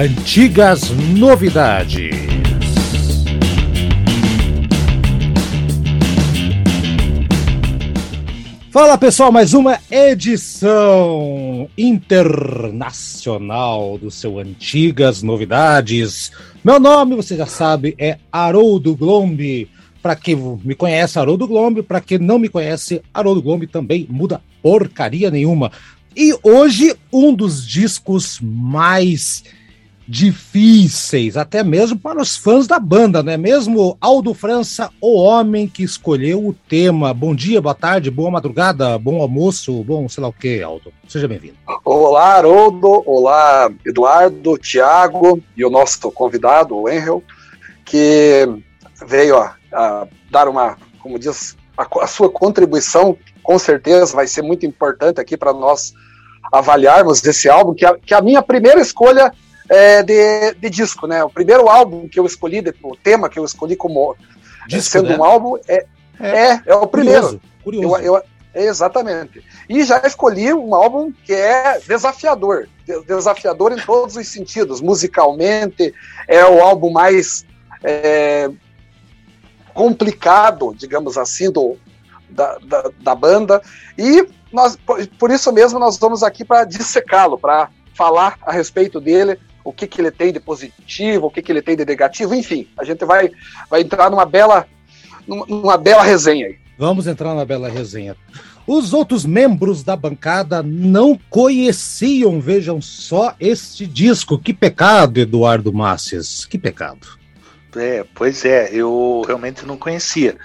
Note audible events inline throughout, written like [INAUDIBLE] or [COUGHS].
Antigas Novidades. Fala pessoal, mais uma edição internacional do seu Antigas Novidades. Meu nome, você já sabe, é Haroldo Glombe. Para quem me conhece, Haroldo Glombe. Para quem não me conhece, Haroldo Glombe também muda porcaria nenhuma. E hoje, um dos discos mais difíceis, até mesmo para os fãs da banda, não é mesmo? Aldo França, o homem que escolheu o tema. Bom dia, boa tarde, boa madrugada, bom almoço, bom sei lá o que, Aldo. Seja bem-vindo. Olá, Haroldo. Olá, Eduardo, Tiago e o nosso convidado, o Enrel, que veio a, a dar uma, como diz, a, a sua contribuição, com certeza vai ser muito importante aqui para nós avaliarmos esse álbum, que a, que a minha primeira escolha é, de, de, disco, né? O primeiro álbum que eu escolhi, o tema que eu escolhi como disco, sendo né? um álbum, é, é, é, é o primeiro. Curioso, curioso. Eu, eu, exatamente. E já escolhi um álbum que é desafiador, desafiador em todos os sentidos. Musicalmente, é o álbum mais é, complicado, digamos assim, do, da, da, da banda. E nós, por, por isso mesmo, nós vamos aqui para dissecá-lo, para falar a respeito dele, o que, que ele tem de positivo, o que, que ele tem de negativo, enfim, a gente vai, vai entrar numa bela, numa, numa bela resenha aí. Vamos entrar na bela resenha. Os outros membros da bancada não conheciam, vejam só, este disco. Que pecado, Eduardo Macias, que pecado. É, pois é, eu realmente não conhecia.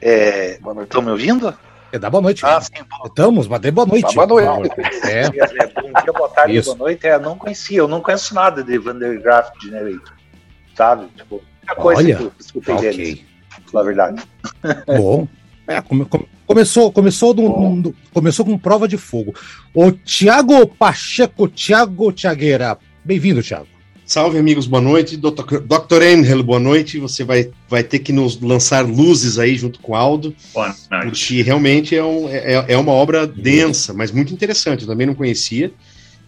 É, Estão me ouvindo? É, dá boa noite. Ah, sim, Estamos, mas dê boa noite. Dá boa noite. É. é. Bom dia, boa tarde, Isso. boa noite. É, eu não conhecia, eu não conheço nada de Vandergraft Generator. Sabe? Tipo, a coisa Olha, que eu escutei okay. deles, na verdade. Bom. É, come, come, começou, começou, do, do, começou com prova de fogo. O Tiago Pacheco, Tiago Tiagueira. Bem-vindo, Tiago. Salve, amigos, boa noite. Dr. Dr. Angel, boa noite. Você vai, vai ter que nos lançar luzes aí junto com o Aldo. Boa noite. Porque realmente é, um, é, é uma obra densa, mas muito interessante. Eu também não conhecia.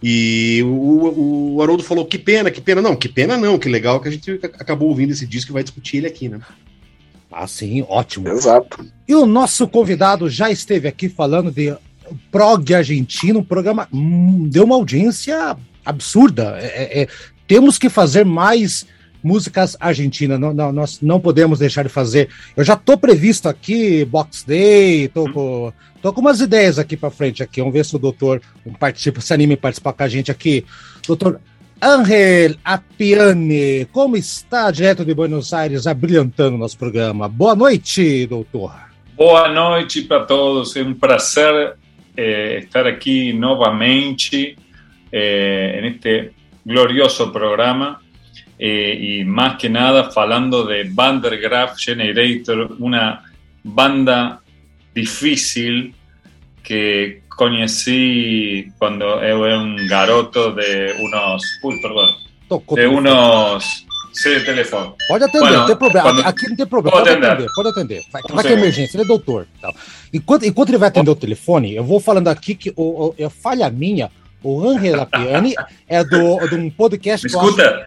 E o, o Haroldo falou: que pena, que pena. Não, que pena não, que legal que a gente acabou ouvindo esse disco e vai discutir ele aqui, né? Ah, sim, ótimo. Exato. E o nosso convidado já esteve aqui falando de prog argentino, um programa hum, deu uma audiência absurda. É, é, temos que fazer mais músicas argentinas. Não, não, nós não podemos deixar de fazer. Eu já estou previsto aqui Box Day, tô com, tô com umas ideias aqui para frente aqui. Vamos ver se o doutor participa, se anime participar com a gente aqui. Doutor Angel Apiane, como está direto de Buenos Aires, abrilhantando nosso programa? Boa noite, doutor. Boa noite para todos. É um prazer eh, estar aqui novamente eh, este glorioso programa eh, y más que nada hablando de Vandergraaf Generator, una banda difícil que conocí cuando era un garoto de unos... Uy, perdón. De unos... Sí, teléfono. Pode atender, bueno, tem problema. Quando... Aqui não tem problema. Pode, atender. pode atender. Vai, vai que é emergência, ele é doutor. Enquanto, enquanto ele vai atender o telefone, eu vou falando aqui que o, o, a falha minha, o Angel Lapiani é do, de um podcast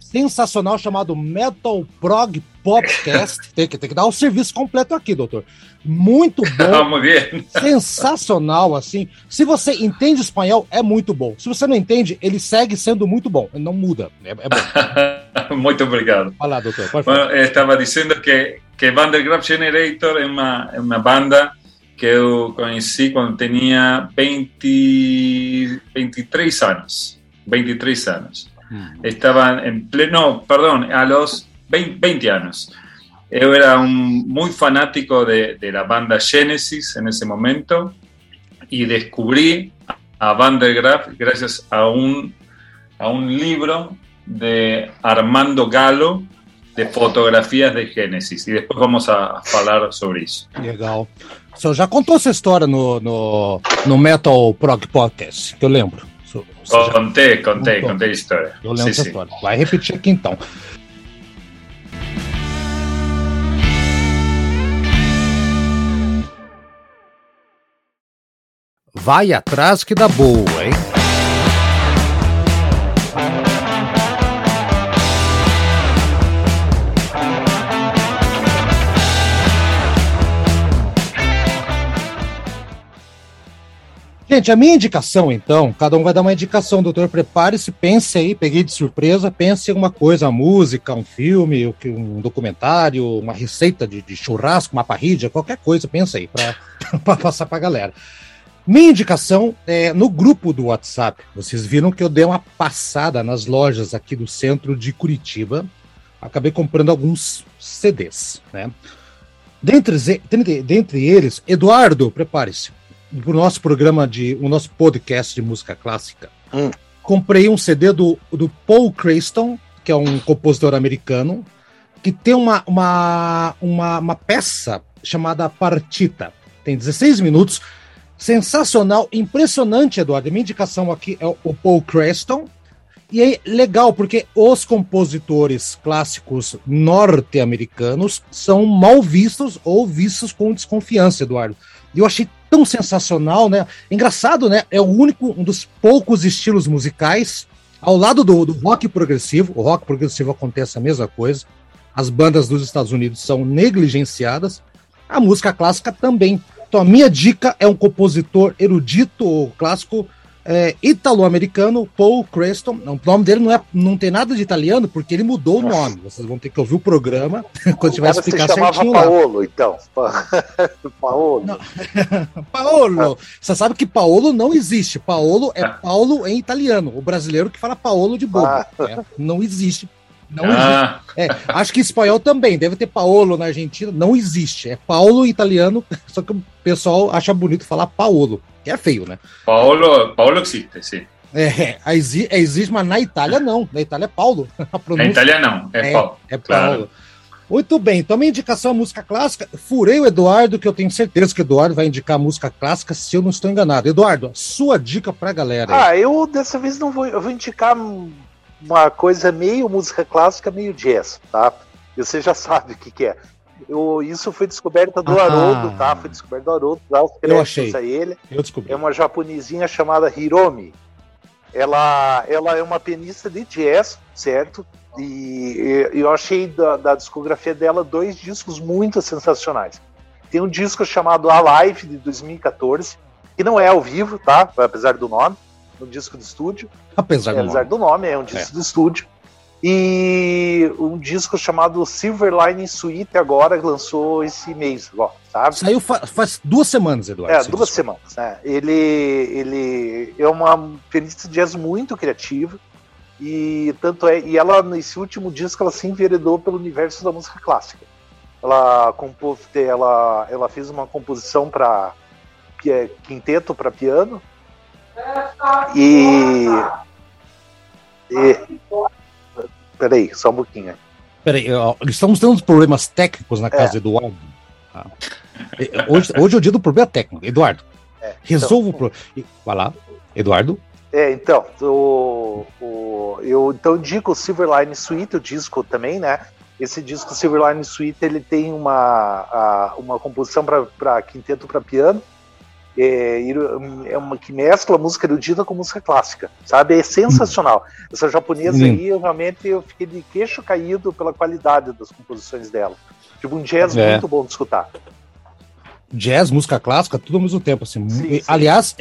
sensacional chamado Metal Prog Podcast. Tem que, tem que dar o serviço completo aqui, doutor. Muito bom. [LAUGHS] Vamos ver. Sensacional, assim. Se você entende espanhol, é muito bom. Se você não entende, ele segue sendo muito bom. Não muda. É, é bom. [LAUGHS] muito obrigado. Fala, doutor. Bueno, estava dizendo que, que Vandergraaf Generator é uma, é uma banda que eu conheci quando tinha 20, 23 anos. 23 anos. Hum. Estava em pleno, perdão, a los 20, 20 anos. Eu era um, muito fanático de, de, la banda Genesis en ese momento y descubrí a Van der Graaf gracias a un, a un libro de Armando Galo de fotografías de Genesis. Y después vamos a hablar sobre eso. Legal. O senhor já contou essa história no, no, no Metal Prog Podcast, que eu lembro. Contei, contei, contei a história. Eu lembro essa história. Vai repetir aqui então. Vai atrás que dá boa, hein? Gente, a minha indicação, então, cada um vai dar uma indicação, doutor. Prepare-se, pense aí, peguei de surpresa, pense em uma coisa, uma música, um filme, um documentário, uma receita de, de churrasco, uma parrilha, qualquer coisa, pensa aí, para [LAUGHS] passar para a galera. Minha indicação é no grupo do WhatsApp. Vocês viram que eu dei uma passada nas lojas aqui do centro de Curitiba. Acabei comprando alguns CDs, né? Dentre, dentre eles, Eduardo, prepare-se o nosso programa de o nosso podcast de música clássica. Hum. Comprei um CD do, do Paul Crayston, que é um compositor americano, que tem uma, uma, uma, uma peça chamada Partita. Tem 16 minutos. Sensacional, impressionante, Eduardo. Minha indicação aqui é o Paul Creston. E é legal, porque os compositores clássicos norte-americanos são mal vistos ou vistos com desconfiança, Eduardo. E eu achei tão sensacional, né? Engraçado, né? É o único, um dos poucos estilos musicais ao lado do, do rock progressivo. O rock progressivo acontece a mesma coisa. As bandas dos Estados Unidos são negligenciadas. A música clássica também. Então, a minha dica é um compositor erudito clássico é, italo-americano, Paul Creston. O nome dele não, é, não tem nada de italiano, porque ele mudou Nossa. o nome. Vocês vão ter que ouvir o programa [LAUGHS] quando tiver explicar se certinho. Paolo, lá. então. [LAUGHS] Paolo. [LAUGHS] Paolo. Você sabe que Paolo não existe. Paolo é Paulo em italiano. O brasileiro que fala Paolo de bobo. Ah. É, não existe. Não ah. existe. É, acho que espanhol também. Deve ter Paolo na Argentina. Não existe. É Paulo italiano, [LAUGHS] só que o pessoal acha bonito falar Paolo que é feio, né? Paulo, Paulo existe, sim. É, existe, mas na Itália não. Na Itália é Paulo. [LAUGHS] Na Itália não, é, é Paulo. É Paulo. Claro. Muito bem, então minha indicação é música clássica. Furei o Eduardo, que eu tenho certeza que o Eduardo vai indicar música clássica, se eu não estou enganado. Eduardo, sua dica pra galera. Ah, eu dessa vez não vou. Eu vou indicar uma coisa meio música clássica, meio jazz, tá? E você já [LAUGHS] sabe o que, que é. Eu, isso foi descoberta do ah, Haroldo, tá? Foi descoberta do Haroldo, dá os eu achei. a ele. Eu descobri. É uma japonesinha chamada Hiromi. Ela, ela é uma pianista de jazz, certo? E, e eu achei da, da, discografia dela dois discos muito sensacionais. Tem um disco chamado Alive, de 2014, que não é ao vivo, tá? Apesar do nome, um disco de estúdio. Apesar, do, apesar nome. do nome, é um disco é. de estúdio. E um disco chamado Silverline Suite agora lançou esse mês, ó, sabe? Saiu fa faz duas semanas, Eduardo. É, duas semanas. Né? Ele, ele é uma pianista de jazz muito criativa e tanto é e ela nesse último disco ela se enveredou pelo universo da música clássica. Ela compôs, ela, ela fez uma composição para é quinteto para piano e, e Peraí, só um pouquinho. Peraí, estamos tendo problemas técnicos na casa é. do Eduardo. Ah. Hoje, hoje é o dia do problema técnico. Eduardo, é, resolva então, o problema. Vai lá, Eduardo. É, então, o, o, eu então digo o Silverline Suite, o disco também, né? Esse disco Silverline Suite ele tem uma, a, uma composição para quinteto para piano é, é uma que mescla música erudita com música clássica, sabe? É sensacional. Essa japonesa Sim. aí, eu, realmente, eu fiquei de queixo caído pela qualidade das composições dela. Tipo, um jazz é. muito bom de escutar. Jazz, música clássica, tudo ao mesmo tempo, assim. Sim, Aliás,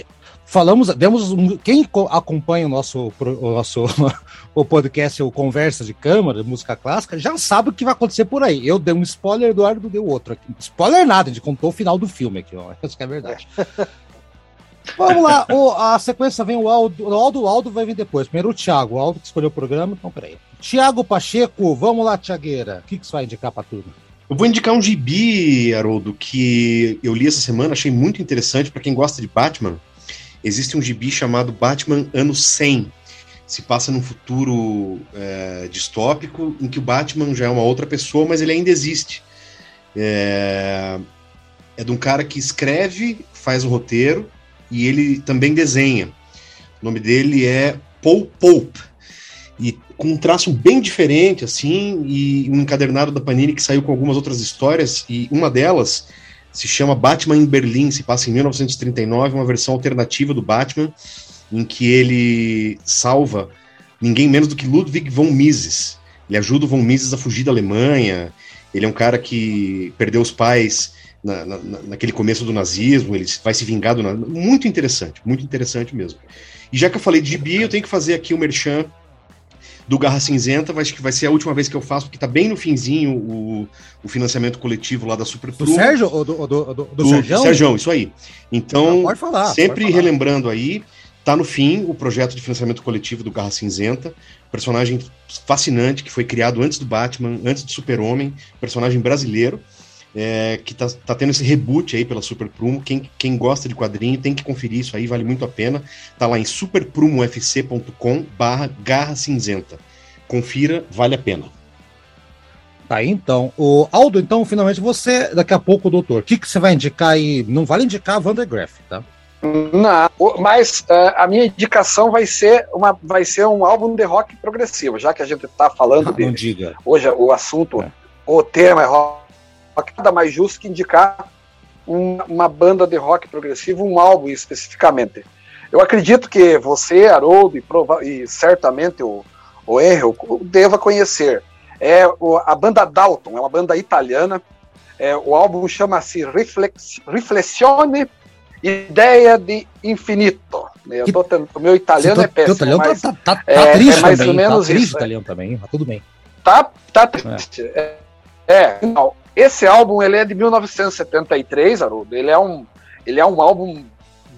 falamos, demos quem acompanha o nosso o nosso [LAUGHS] o podcast o conversa de câmara, música clássica, já sabe o que vai acontecer por aí. Eu dei um spoiler, Eduardo deu outro. Aqui. Spoiler nada, a gente contou o final do filme aqui, ó. Isso que é verdade. [LAUGHS] Vamos lá, o, a sequência vem o Aldo, o Aldo, o Aldo vai vir depois. Primeiro o Thiago, o Aldo que escolheu o programa, então peraí. Thiago Pacheco, vamos lá, Tiagueira. O que, que você vai indicar para tudo? Eu vou indicar um gibi, Haroldo, que eu li essa semana, achei muito interessante para quem gosta de Batman existe um gibi chamado Batman Ano 100. Se passa num futuro é, distópico em que o Batman já é uma outra pessoa, mas ele ainda existe. É, é de um cara que escreve, faz o roteiro e ele também desenha. O nome dele é Paul Pope. E com um traço bem diferente, assim, e um encadernado da Panini que saiu com algumas outras histórias, e uma delas se chama Batman em Berlim, se passa em 1939, uma versão alternativa do Batman, em que ele salva ninguém menos do que Ludwig von Mises. Ele ajuda o von Mises a fugir da Alemanha. Ele é um cara que perdeu os pais na, na, naquele começo do nazismo, ele vai se vingar do nazismo. Muito interessante, muito interessante mesmo. E já que eu falei de gibi, eu tenho que fazer aqui o merchan do Garra Cinzenta, acho que vai ser a última vez que eu faço, porque tá bem no finzinho o, o financiamento coletivo lá da Super Do Sérgio? Ou do, do, do, do, do Sérgio? Sérgio, isso aí. Então, Não, pode falar, sempre pode falar. relembrando aí, tá no fim o projeto de financiamento coletivo do Garra Cinzenta, personagem fascinante que foi criado antes do Batman, antes do Super-Homem, personagem brasileiro, é, que tá, tá tendo esse reboot aí pela Super Prumo. Quem, quem gosta de quadrinho tem que conferir isso aí, vale muito a pena. Tá lá em superprumofc.com barra garra cinzenta. Confira, vale a pena. Tá aí, então. O Aldo, então, finalmente você, daqui a pouco, doutor, o que, que você vai indicar aí? Não vale indicar a Vandergraff, tá? Não, mas uh, a minha indicação vai ser, uma, vai ser um álbum de rock progressivo, já que a gente está falando Ah, de. não diga. Hoje o assunto, É. o tema é rock, nada mais justo que indicar um- uma banda de rock progressivo, um álbum especificamente. Eu acredito que você, Haroldo, e, prova- e certamente o, o Henry deva conhecer. É o- a banda Dalton, é uma banda italiana. É, o álbum chama-se Reflex, Riflessione Ideia de Infinito. Eu tô o meu italiano é péssimo, Teu italiano mas tá, tá, tá, é- tá triste é mais ou também, menos tá triste isso, é. italiano também, mas tudo bem. tá, tá triste. É, é, não, esse álbum ele é de 1973, Haroldo. Ele é um, ele é um álbum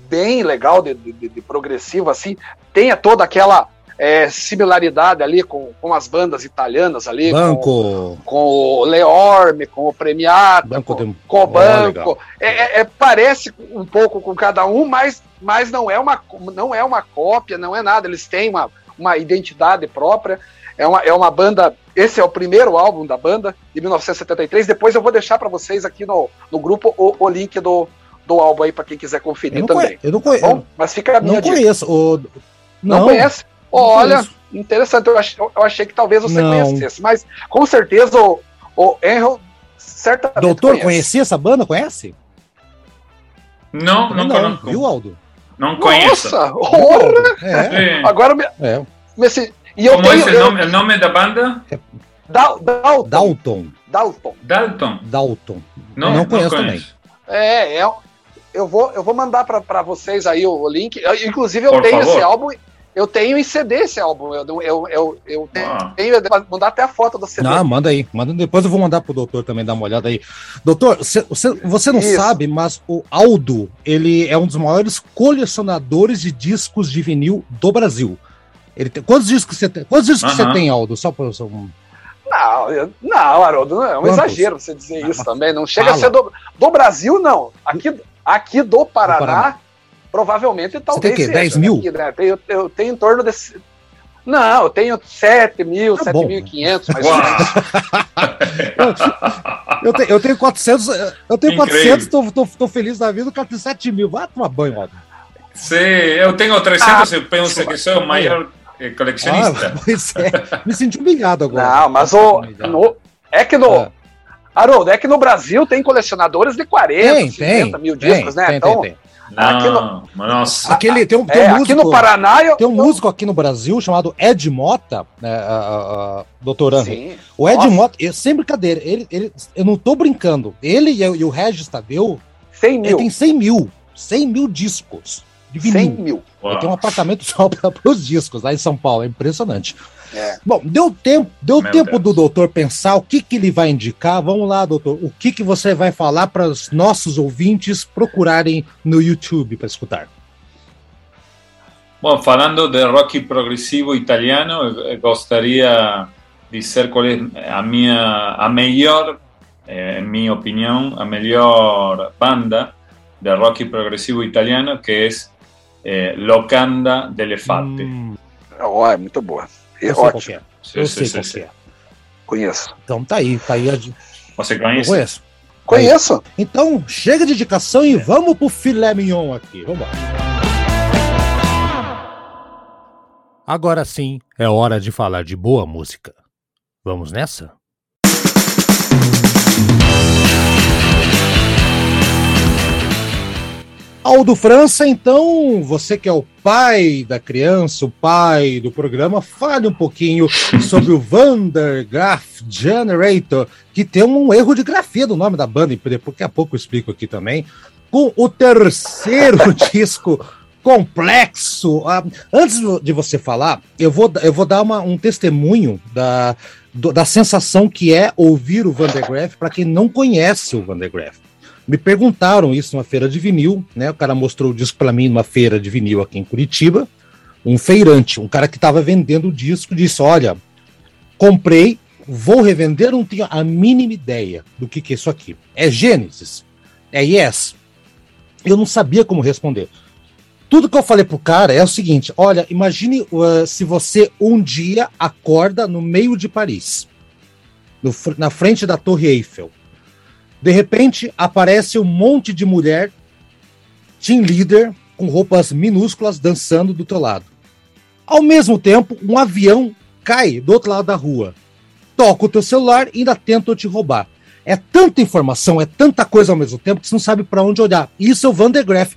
bem legal de, de- de progressivo, assim. Tem toda aquela é, similaridade ali com, com as bandas italianas ali, com, Banco. com o Leorme, com o Premiata, Banco com, de- com o Banco. É, é- é- parece um pouco com cada um, mas, mas não, é uma, não é uma cópia, não é nada. Eles têm uma, uma identidade própria. É uma, é uma banda. Esse é o primeiro álbum da banda, de 1973. Depois eu vou deixar para vocês aqui no, no grupo o, o link do, do álbum aí para quem quiser conferir não, também. conhe- eu não conheço. Bom, mas fica a minha não dica. conheço. O... Não, Não, conhece? não Olha, conheço. interessante. Eu achei, eu achei que talvez você Não. conhecesse, mas com certeza o, o Henry certamente Doutor, conhece. conhecia essa banda? Conhece? No, Também no conozco. Viu, Aldo? No conheço. Nossa, horror! É, Sí. Agora me, é. me se- e eu ¿Cómo es tenho el eu- nombre, el nombre de la banda? Dal- Dalton. Dalton. Dalton. Dalton. Dalton. No, Não no conheço conozco. É, é, eu vou, eu vou mandar para vocês aí o, o link. Eu- inclusive, eu Por tenho favor. esse álbum. Eu tenho em CD esse álbum. Eu, eu, eu, eu Ah. tenho. Vou mandar até a foto do CD. Não, manda aí. Manda, depois eu vou mandar pro doutor também dar uma olhada aí. Doutor, você, você, você não Isso. sabe, mas o Aldo, ele é um dos maiores colecionadores de discos de vinil do Brasil. Ele tem, quantos discos você tem? Quantos discos você Aham. tem, Aldo? Só para um... Não, eu- não, Haroldo, não, é um Quantos? exagero você dizer isso também. Não chega Fala. a ser do, do Brasil, não. Aqui, aqui do Paraná, Paraná. provavelmente talvez. tem o quê? seja, 10 mil? aqui, né? eu, eu tenho em torno desse. Não, eu tenho 7 mil, Tá bom. 7.500, mais ou menos. Eu, te- eu tenho 400, eu tenho Incrível. 400, tô, tô, tô feliz da vida, o cara tem 7 mil. Vai tomar banho, Aldo. Sí, yo tengo 300 Ah, y pienso que soy el mayor eh, coleccionista. Ah, [LAUGHS] pois é. Me senti humilhado agora. Não, mas o. no- é que no. É. Haroldo, é que no Brasil tem colecionadores de 40, Tem, 50 tem. mil tem, discos, né? tem, então, tem, tem. Aqui No, nossa. Aquele, tem um, tem é, um aqui músico, no Paraná eu. tem um eu- músico aqui no Brasil chamado Ed Mota, né, a, a, doutor Henry. Sim. O Ed Nossa. Mota, eu, sem brincadeira, ele, ele, eu não tô brincando. Ele e, o- e o Regis Tadeu, 100 ele mil. tem 100 mil. 100 mil discos de 100 vinil. mil. Ele tem um apartamento [LAUGHS] só para os discos lá em São Paulo. É impressionante. É. Bom, deu tempo, deu Meu tempo Deus. do doutor pensar o que, que ele vai indicar. Vamos lá, doutor. O que, que você vai falar para os nossos ouvintes procurarem no YouTube para escutar? Bom, falando de rock progressivo italiano, eu- eu gostaria de dizer qual é a minha a melhor, eh, em minha opinião, a melhor banda de rock progressivo italiano, que é eh, Locanda de Elefante. Hum, Ó, é muito boa. É eu sei qual ótimo. que é. Eu sí, sei que é. Conheço. Então tá aí, tá aí. a Você Eu conhece? conheço. Conheço. Então, chega de indicação e vamos pro filé mignon aqui. Vamos lá. Agora sim, é hora de falar de boa música. Vamos nessa? Aldo França, então, você que é o pai da criança, o pai do programa, fale um pouquinho [LAUGHS] sobre o Vandergraaf Generator, que tem um erro de grafia do nome da banda, daqui a pouco eu explico aqui também, com o terceiro [LAUGHS] disco complexo. Ah, antes de você falar, eu vou, eu vou dar uma, um testemunho da, do, da sensação que é ouvir o Vandergraaf para quem não conhece o Vandergraaf. Me perguntaram isso numa feira de vinil, né? O cara mostrou o disco para mim numa feira de vinil aqui em Curitiba. Um feirante, um cara que estava vendendo o disco, disse: Olha, comprei, vou revender, não tinha a mínima ideia do que, que é isso aqui. É Gênesis? É Yes? Eu não sabia como responder. Tudo que eu falei pro cara é o seguinte: olha, imagine uh, se você um dia acorda no meio de Paris, no, na frente da Torre Eiffel de repente, aparece um monte de mulher, team leader, com roupas minúsculas, dançando do teu lado. Ao mesmo tempo, um avião cai do outro lado da rua. Toca o teu celular e ainda tenta te roubar. É tanta informação, é tanta coisa ao mesmo tempo que você não sabe para onde olhar. Isso é o Van de Graaff.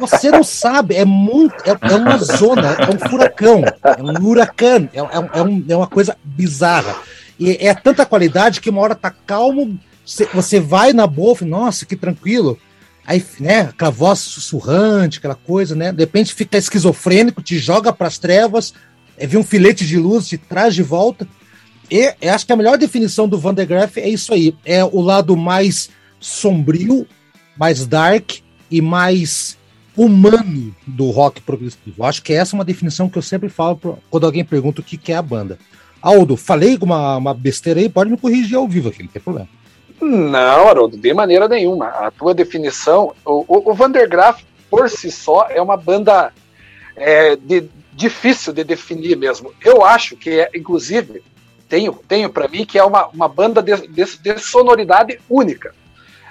Você não sabe, é muito, é, é, uma zona, é um furacão, é um huracão, é, é, um, é uma coisa bizarra. E é tanta qualidade que uma hora tá calmo, você vai na boa, nossa, que tranquilo. Aí, né, aquela voz sussurrante, aquela coisa, né? De repente fica esquizofrênico, te joga para as trevas, é, vê um filete de luz, te traz de volta. E acho que a melhor definição do Van der Graaf é isso aí: é o lado mais sombrio, mais dark e mais humano do rock progressivo. Acho que essa é uma definição que eu sempre falo quando alguém pergunta o que, que é a banda. Aldo, falei uma, uma besteira aí, pode me corrigir ao vivo aqui, não tem problema. Não, Haroldo, de maneira nenhuma. A tua definição, o, o, o Vandergraaf por si só é uma banda é, de, difícil de definir mesmo. Eu acho que é, inclusive, tenho, tenho para mim que é uma, uma banda de, de, de sonoridade única.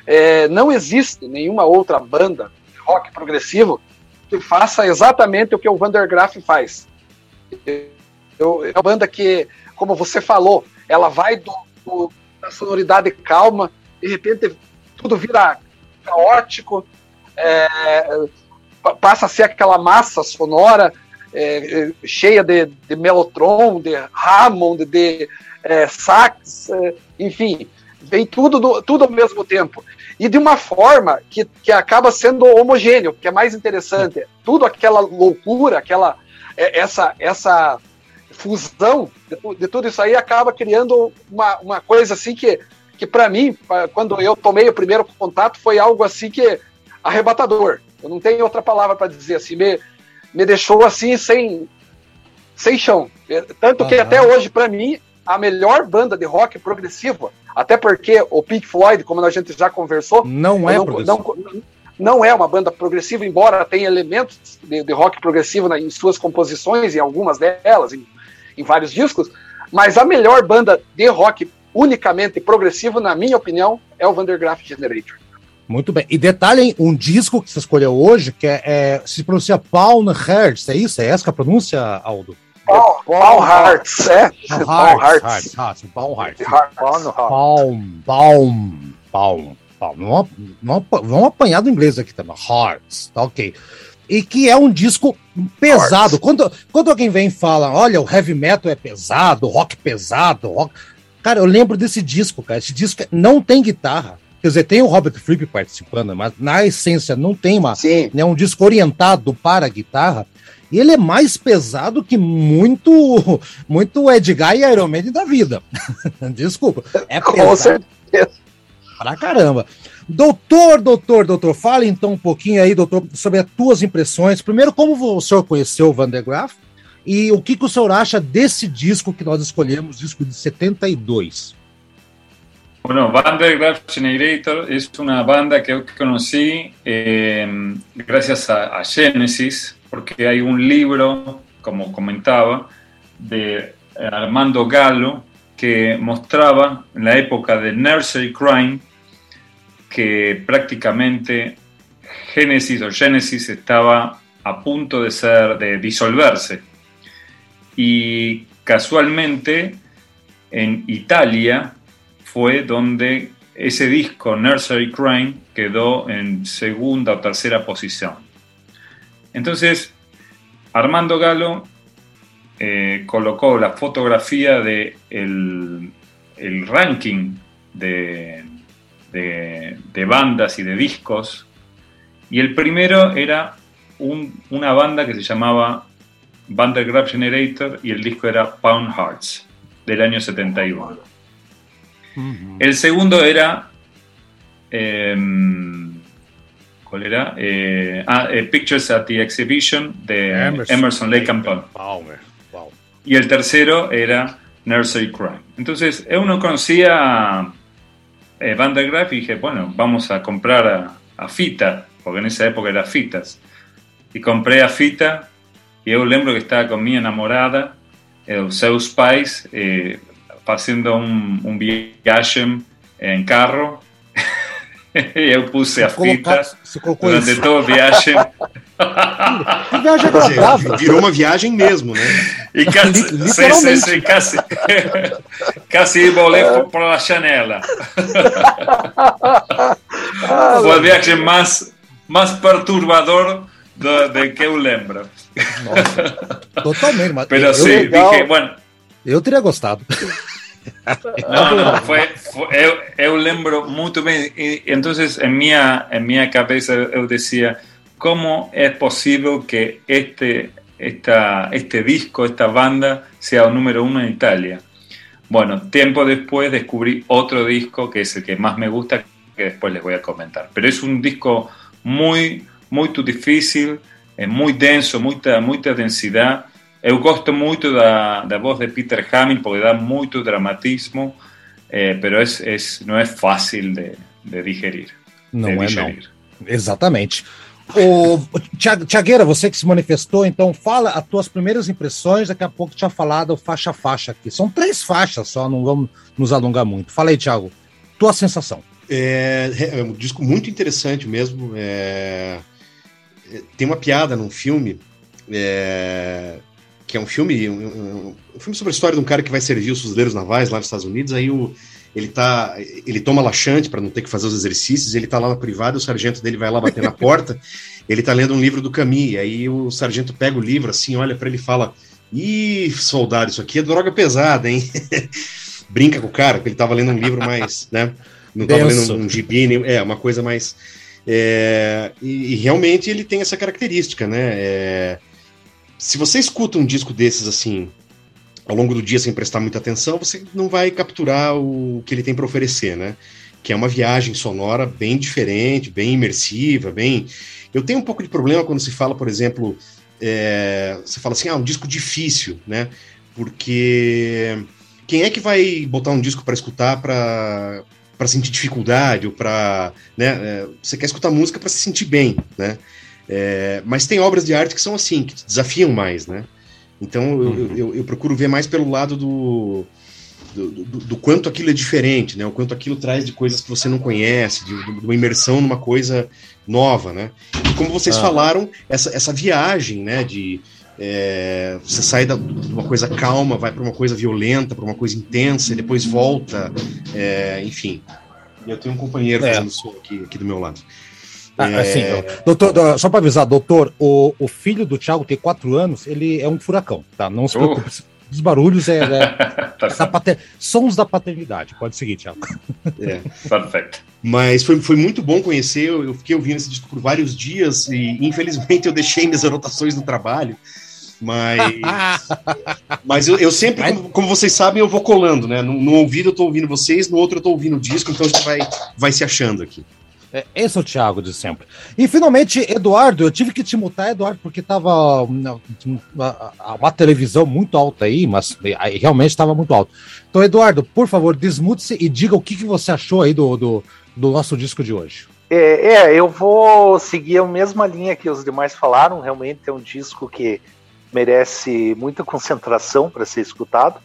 É, não existe nenhuma outra banda rock progressivo que faça exatamente o que o Vandergraaf faz. Eu, é uma banda que, como você falou, ela vai do, do a sonoridade calma, de repente tudo vira caótico, é, passa a ser aquela massa sonora é, é cheia de, de melotron, de Hammond, de é, sax, é, enfim, vem tudo, do, tudo ao mesmo tempo. E de uma forma que, que acaba sendo homogêneo, que é mais interessante. Tudo aquela loucura, aquela essa, essa fusão de, de, tudo isso aí acaba criando uma, uma coisa assim que, que para mim, quando eu tomei o primeiro contato, foi algo assim que arrebatador. Eu não tenho outra palavra para dizer assim, me, me deixou assim sem, sem chão. É, tanto que até hoje, para mim, a melhor banda de rock progressiva, até porque o Pink Floyd, como a gente já conversou, não é não, não, não, é uma banda progressiva, embora tenha elementos de, de rock progressivo na, em suas composições, em algumas delas, em em vários discos, mas a melhor banda de rock unicamente progressivo, na minha opinião, é o Vandergraaf Generator. Muito bem. E detalhem um disco que você escolheu hoje, que é, é se pronuncia Paul Hertz, é isso? É essa que é a pronúncia, Aldo? Paul, Paul Hertz, é. Paul Hertz. Paul Hertz. Paul, Paul, Paul, Paul. Vamos apanhar do inglês aqui também. Hearts, tá ok e que é um disco pesado. Quando, quando alguém vem e fala, olha, o heavy metal é pesado, rock pesado, rock... cara, eu lembro desse disco, cara. Esse disco não tem guitarra. Quer dizer, tem o Robert Fripp participando, mas na essência não tem uma, né, um disco orientado para a guitarra. E ele é mais pesado que muito, muito Edgar e Iron Man da vida. [LAUGHS] Desculpa. É pesado. Com certeza. Pra caramba. Doutor, doutor, doutor, fale então um pouquinho aí, doutor, sobre as tuas impressões. Primeiro, como o senhor conheceu o Van Graaf e o que, que o senhor acha desse disco que nós escolhemos, disco de 72? Bueno, Van der Graaf Generator es una banda que conocí eh, gracias a, a, Genesis, porque hay un libro, como comentaba, de Armando Gallo que mostraba en la época de Nursery Crime que prácticamente Génesis o Génesis estaba a punto de ser de disolverse y casualmente en Italia fue donde ese disco, Nursery Crime, quedó en segunda o tercera posición. Entonces, Armando Galo eh, colocó la fotografía de el, ranking de, de, bandas y de discos, y el primero era una banda que se llamaba Vandergraaf Generator y el disco era Pound Hearts del año 71. El segundo era. Em, ¿Cuál era? Eh, ah, eh, Pictures at the Exhibition de Emerson, Lake and Y el tercero era Nursery Crime. Entonces, uno conocía eh, Van der Graaf y dije, bueno, vamos a comprar a, a, Fita, porque en esa época era Fitas. Y compré a Fita y yo lembro que estaba con mi enamorada, el Seu Spice, eh, haciendo un, un viaje en carro. [LAUGHS] e eu puse a fita durante todo o viagem. viagem agradável. Virou uma viagem mesmo, né? E quase, sim, sim, sim, quase, quase volei por la janela. Foi a viagem mais, mais perturbadora do, de que eu lembro. Nossa, totalmente, mas eu, sí, legal, dije, bueno, eu teria gostado. Não, não, foi, foi, eu, eu lembro muito bem. E, entonces, em minha, em minha cabeça, eu dizia: como é possível que este, esta, este disco, esta banda, sea o número uno en Italia? Bueno, tiempo después descubrí otro disco que es el que más me gusta, que después les voy a comentar. Pero es un disco muy, muy difícil, es muy denso, mucha, mucha densidad Eu gosto muito da, da voz de Peter Hamill porque dá muito dramatismo, é, pero es, es, não é fácil de, de digerir. Não de é digerir. não. Exatamente. O Tiagueira, você que se manifestou, então fala as tuas primeiras impressões. Daqui a pouco tinha falado faixa a faixa aqui. São três faixas só, não vamos nos alongar muito. Fala aí, Thiago, tua sensação. É, é um disco muito interessante mesmo. É, é tem uma piada num filme é, que é um filme, um, um, filme sobre a história de um cara que vai servir os fuzileiros navais lá nos Estados Unidos, aí o, ele tá, ele toma laxante para não ter que fazer os exercícios, ele tá lá na privada, o sargento dele vai lá bater na porta, [LAUGHS] ele tá lendo um livro do Camus, aí o sargento pega o livro assim, olha para ele e fala: "Ih, soldado, isso aqui é droga pesada, hein?" [LAUGHS] Brinca com o cara, porque ele tava lendo um livro mais, né? Não tava lendo um, um gibi, é, uma coisa mais é, e, e, realmente ele tem essa característica, né? É, se você escuta um disco desses assim ao longo do dia sem prestar muita atenção, você não vai capturar o que ele tem para oferecer, né? Que é uma viagem sonora bem diferente, bem imersiva, bem. Eu tenho um pouco de problema quando se fala, por exemplo, é... você fala assim, ah, um disco difícil, né? Porque quem é que vai botar um disco para escutar para para sentir dificuldade ou para, né? É, você quer escutar música para se sentir bem, né? É, mas tem obras de arte que são assim, que te desafiam mais, né? Então eu, uhum. eu, eu, procuro ver mais pelo lado do do, do, do, quanto aquilo é diferente, né? O quanto aquilo traz de coisas que você não conhece, de, de uma imersão numa coisa nova, né? E como vocês ah. falaram, essa, essa viagem, né? De é, você sai da, de uma coisa calma, vai para uma coisa violenta, para uma coisa intensa, e depois volta, é, enfim. Eu tenho um companheiro é. fazendo som aqui, aqui do meu lado. Ah, é... Assim, doutor, só para avisar, doutor, o, o filho do Thiago tem quatro anos, ele é um furacão, tá? Não se preocupe. Uh. Os barulhos é, é [LAUGHS] tá pater... sons da paternidade. Pode seguir, Thiago. É, perfeito. Mas foi, foi muito bom conhecer. Eu, eu fiquei ouvindo esse disco por vários dias e, infelizmente, eu deixei minhas anotações no trabalho. Mas, [LAUGHS] mas eu, eu sempre, como, como, vocês sabem, eu vou colando, né? No, no ouvido eu tô ouvindo vocês, no outro eu tô ouvindo o disco, então a gente vai, vai se achando aqui. É, esse é o Thiago de sempre. E finalmente, Eduardo, eu tive que te mutar, Eduardo, porque tava uma, uma televisão muito alta aí, mas realmente estava muito alto. Então, Eduardo, por favor, desmute-se e diga o que, que você achou aí do, do, do nosso disco de hoje. É, é, eu vou seguir a mesma linha que os demais falaram. Realmente é um disco que merece muita concentração para ser escutado.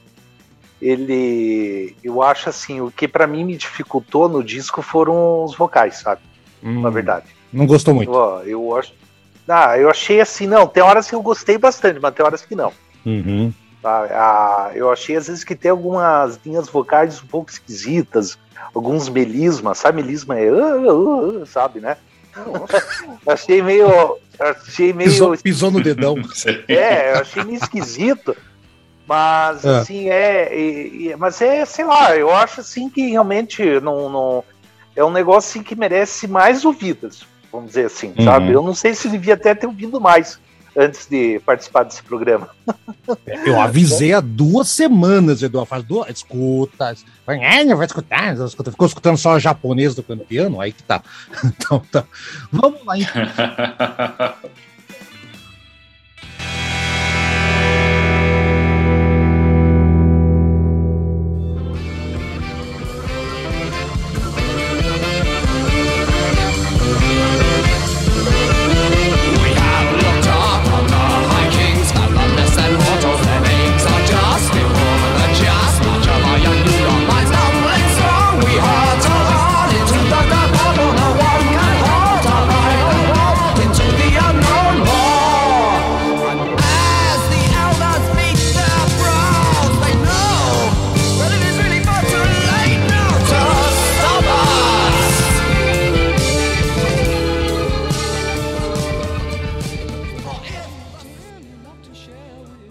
Ele, eu acho assim, o que para mim me dificultou no disco foram os vocais, sabe? Hum, Na verdade. Não gostou muito? Eu, eu acho. Ah, eu achei assim, não. Tem horas que eu gostei bastante, mas tem horas que não. Uhum. Ah, eu achei às vezes que tem algumas linhas vocais um pouco esquisitas, alguns melismas, sabe? Melisma é, uh, uh, uh, sabe, né? [LAUGHS] achei meio. Achei meio. Pisou, pisou no dedão. [LAUGHS] é, eu achei meio esquisito. Mas, é. assim, é, é, é, Mas é, sei lá, eu acho assim que realmente não, não. É um negócio assim, que merece mais ouvidas, vamos dizer assim, uhum. sabe? Eu não sei se devia até ter ouvido mais antes de participar desse programa. Eu avisei há duas semanas, Eduardo. Faz duas. Escuta. Vai, não vai escutar. Ficou escutando só o japonês do piano? Aí que tá. [LAUGHS] Então tá. Vamos lá, então. [LAUGHS]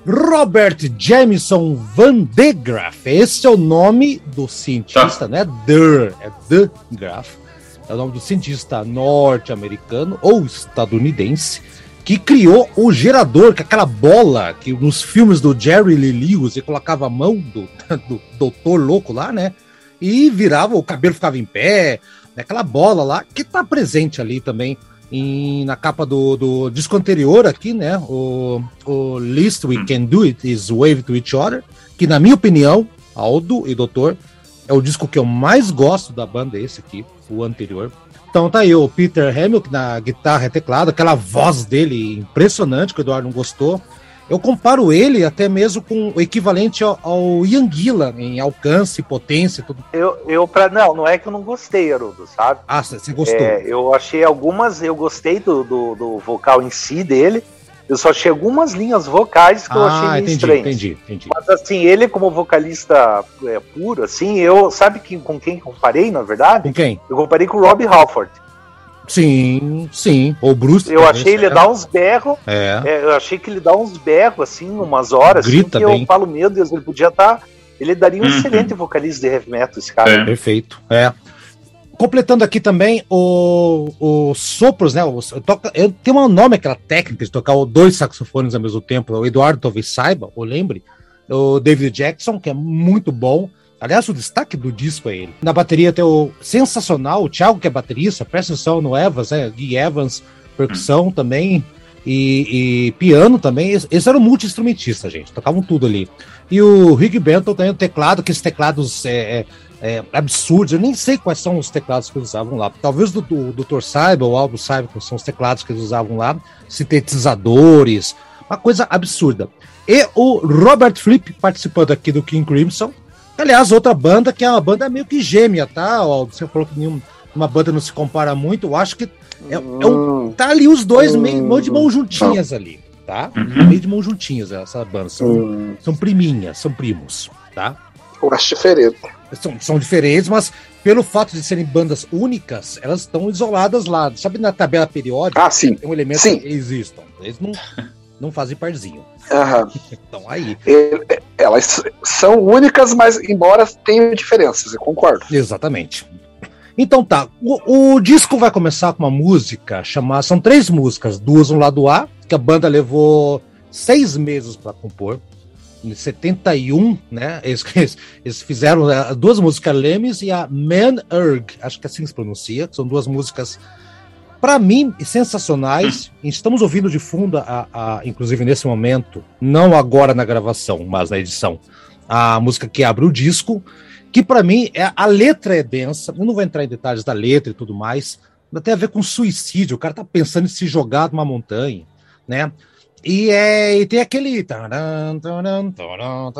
Robert Jamison Van de Graaf. Esse é o nome do cientista, tá. né? Der, é De Graaf. É o nome do cientista norte-americano ou estadunidense que criou o gerador, que é aquela bola que nos filmes do Jerry Lee Lewis ele colocava a mão do, [LAUGHS] do doutor louco lá, né? E virava, o cabelo ficava em pé, né? aquela bola lá, que tá presente ali também em, na capa do, do disco anterior aqui, né? O, o Least We hum. Can Do It Is Wave to Each Other, que na minha opinião, Aldo e Doutor, é o disco que eu mais gosto da banda, esse aqui, o anterior. Então tá aí o Peter Hamilton na guitarra e teclado, aquela voz dele impressionante que o Eduardo não gostou. Eu comparo ele até mesmo com o equivalente ao, ao Ian Gillan em alcance, potência, tudo. Eu, eu pra, não, não é que eu não gostei, Haroldo, sabe? Ah, você gostou? É, eu achei algumas, eu gostei do, do, do, vocal em si dele. Eu só achei algumas linhas vocais que ah, eu achei meio entendi, estranhas. Entendi, entendi. Mas assim, ele como vocalista é, puro, assim, eu sabe que, com quem comparei, na verdade? Com quem? Eu comparei com o Rob Halford. Sim, sim. O Bruce. Eu achei ele é. dar uns berros. É. é. Eu achei que ele dá uns berros, assim, umas horas. Assim, Grita assim, bem. eu falo, meu Deus, ele podia estar. Tá, ele daria um uhum. excelente vocalista de heavy metal, esse cara. É. Perfeito. É. Completando aqui também o, o sopros, né? O, toca, eu, tem um nome aquela técnica de tocar dois saxofones ao mesmo tempo. O Eduardo talvez saiba, ou lembre. O David Jackson, que é muito bom. Aliás, o destaque do disco é ele. Na bateria tem o sensacional, o Thiago, que é baterista, presta atenção no Evans, né? Gui Evans, percussão hum. também, e, e, piano também. Esse era um multi-instrumentista, gente, tocavam tudo ali. E o Rick Benton tem o teclado, que esses teclados é, é, é, absurdos, eu nem sei quais são os teclados que eles usavam lá. Talvez do, do, do Dr. Saiba ou Aldo saiba quais são os teclados que eles usavam lá, sintetizadores, uma coisa absurda. E o Robert Flip participando aqui do King Crimson, Aliás, outra banda que é uma banda meio que gêmea, tá? Você falou que nenhuma banda não se compara muito. Eu acho que é, é um, hum. tá ali os dois meio, meio de mão juntinhas ali, tá? Uhum. Meio de mão juntinhas essa banda. São, uhum. são priminhas, são primos, tá? Eu acho diferente. São, são diferentes, mas pelo fato de serem bandas únicas, elas estão isoladas lá. Sabe na tabela periódica? Ah, sim. Tem um elemento sim. que existam. Eles não, não fazem parzinho. Uhum. então aí. Elas são únicas, mas embora tenham diferenças, eu concordo. Exatamente. Então tá, o, o, disco vai começar com uma música chamada. São três músicas, duas no lado A, que a banda levou seis meses para compor. Em 71, né? Eles, [LAUGHS] eles, eles fizeram né, duas músicas Lemes e a Man Erg, acho que assim se pronuncia, que são duas músicas para mim, sensacionais. Estamos ouvindo de fundo, a, a, inclusive nesse momento, não agora na gravação, mas na edição, a música que abre o disco, que para mim é a letra é densa. Eu não vou entrar em detalhes da letra e tudo mais, mas tem a ver com suicídio. O cara tá pensando em se jogar numa montanha, né? E, é, e tem aquele.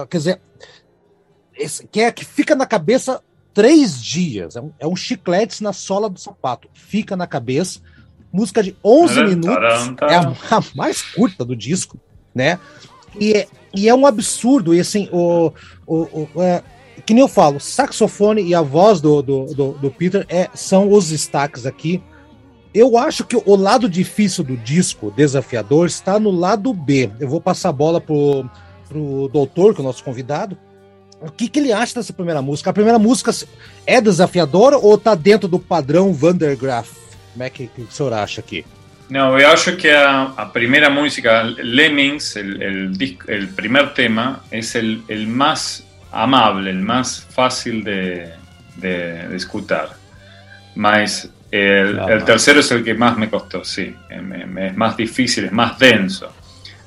Quer dizer, esse, que é que fica na cabeça três dias. É um, é um chiclete na sola do sapato. Fica na cabeça. Música de 11 minutos. É a, [LAUGHS] a, mais curta do disco, né? E é, e é um absurdo, e assim, o, o, o é, que nem eu falo, saxofone e a voz do, do, do, do Peter é, são os destaques aqui. Eu acho que o lado difícil do disco, desafiador, está no lado B. Eu vou passar a bola pro, pro doutor, que é o nosso convidado. O que, que ele acha dessa primeira música? A primeira música é desafiadora ou está dentro do padrão Vandergraaf? Como é que, que o senhor acha aqui? Não, eu acho que a, a primeira música, Lemmings, el, el, el primer tema, es el, el, más amable, el más fácil de, de, de escuchar. Mas el, claro. el, tercero es el que más me costó, sí. Es más difícil, es más denso.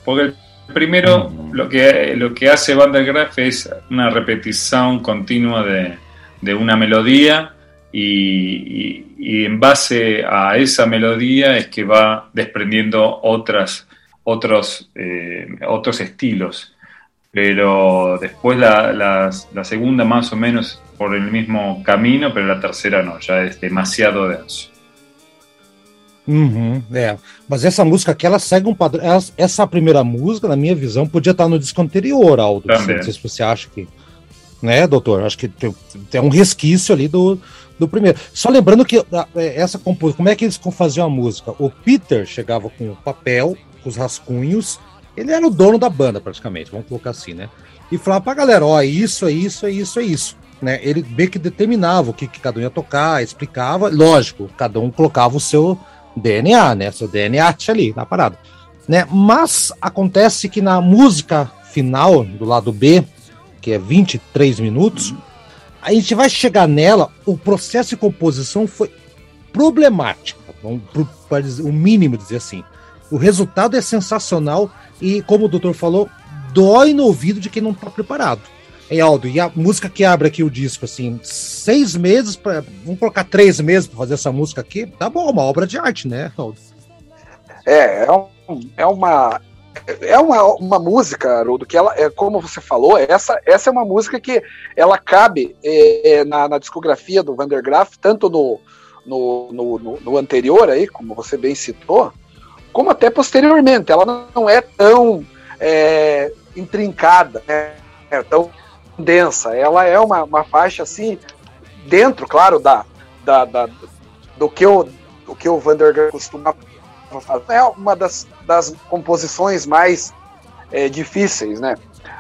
Porque el primero, lo, que, lo que hace Van der Graaf es una repetición continua de, de una melodía y, y, en base a esa melodía es que va desprendiendo otras, otros, eh, otros estilos. Pero después la, la, la, segunda más o menos por el mismo camino, pero la terceira não, já é demasiado denso. Uhum, é, mas essa música aqui ela segue um padrão. Essa primeira música, na minha visão, podia estar no disco anterior, Aldo. Também. Não sei se você acha que. Né, doutor? Acho que tem, tem um resquício ali do, do primeiro. Só lembrando que é, essa composição, como é que eles faziam a música? O Peter chegava com o papel, com os rascunhos, ele era o dono da banda praticamente, vamos colocar assim, né? E falava pra galera, ó, é isso, é isso, é isso, é isso. Né? Ele meio que determinava o que, que cada um ia tocar, explicava, lógico, cada um colocava o seu DNA, né? Seu DNA ali na parada. Né? Mas acontece que na música final, do lado B, que é 23 minutos, a gente vai chegar nela, o processo de composição foi problemático, vamos para o mínimo dizer assim. O resultado é sensacional e, como o doutor falou, dói no ouvido de quem não está preparado. Hein, Aldo? E a música que abre aqui o disco, assim, seis meses, para vamos colocar três meses para fazer essa música aqui, tá bom, uma obra de arte, né, Aldo? É, é, um, é uma é uma, uma música, Haroldo, que ela, é, como você falou, essa, essa é uma música que ela cabe é, é na, na, discografia do Vandergraaf, tanto no, no, no, no, anterior aí, como você bem citou, como até posteriormente. Ela não é tão é, intrincada, né, é tão densa. Ela é uma, uma faixa assim, dentro, claro, da, da, da do que o, do que o Vandergraaf costuma é uma das, das composições mais é, difíceis, né?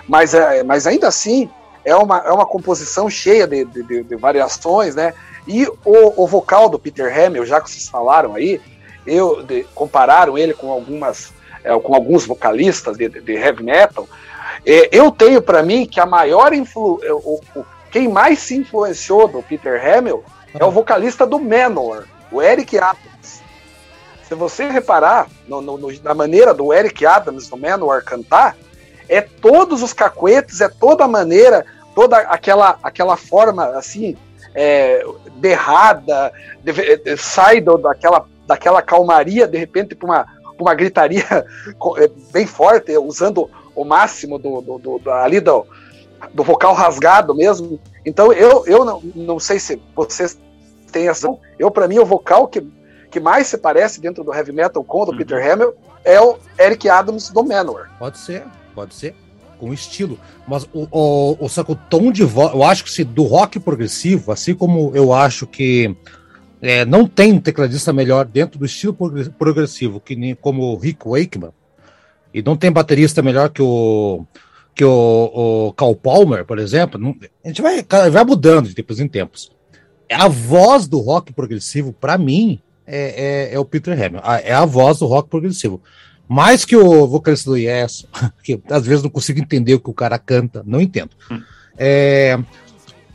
Mas, é, mas ainda assim é uma, é uma composição cheia de, de, de variações, né? E o, o, vocal do Peter Hamill, já que vocês falaram aí, eu de, compararam ele com algumas é, com alguns vocalistas de, de heavy metal. É, eu tenho para mim que a maior influ, o, o, quem mais se influenciou do Peter Hamill é o vocalista do Manowar, o Eric Apple se você reparar no, no, no, na maneira do Eric Adams, do Manowar, cantar, é todos os cacuetes, é toda a maneira, toda aquela, aquela forma, assim, é, berrada, de, de, sai do, daquela, daquela calmaria, de repente, para uma, uma gritaria [LAUGHS] é, bem forte, usando o máximo do, do, do, ali do, do vocal rasgado mesmo. Então, eu, eu não, não sei se vocês têm essa. Eu, para mim, o vocal que que mais se parece dentro do heavy metal com o do uhum. Peter Hamill é o Eric Adams do Manowar. Pode ser, pode ser. Com estilo. Mas o, o, o, o tom de voz, eu acho que se do rock progressivo, assim como eu acho que é, não tem um tecladista melhor dentro do estilo progressivo que nem como o Rick Wakeman, e não tem baterista melhor que o que o, o Carl Palmer, por exemplo, não, a gente vai, vai mudando de tempos em tempos. A voz do rock progressivo, para mim, é, é, é o Peter Hamill. É a voz do rock progressivo. Mais que o vocalista do Yes, [LAUGHS] que às vezes não consigo entender o que o cara canta, não entendo. Hum. É,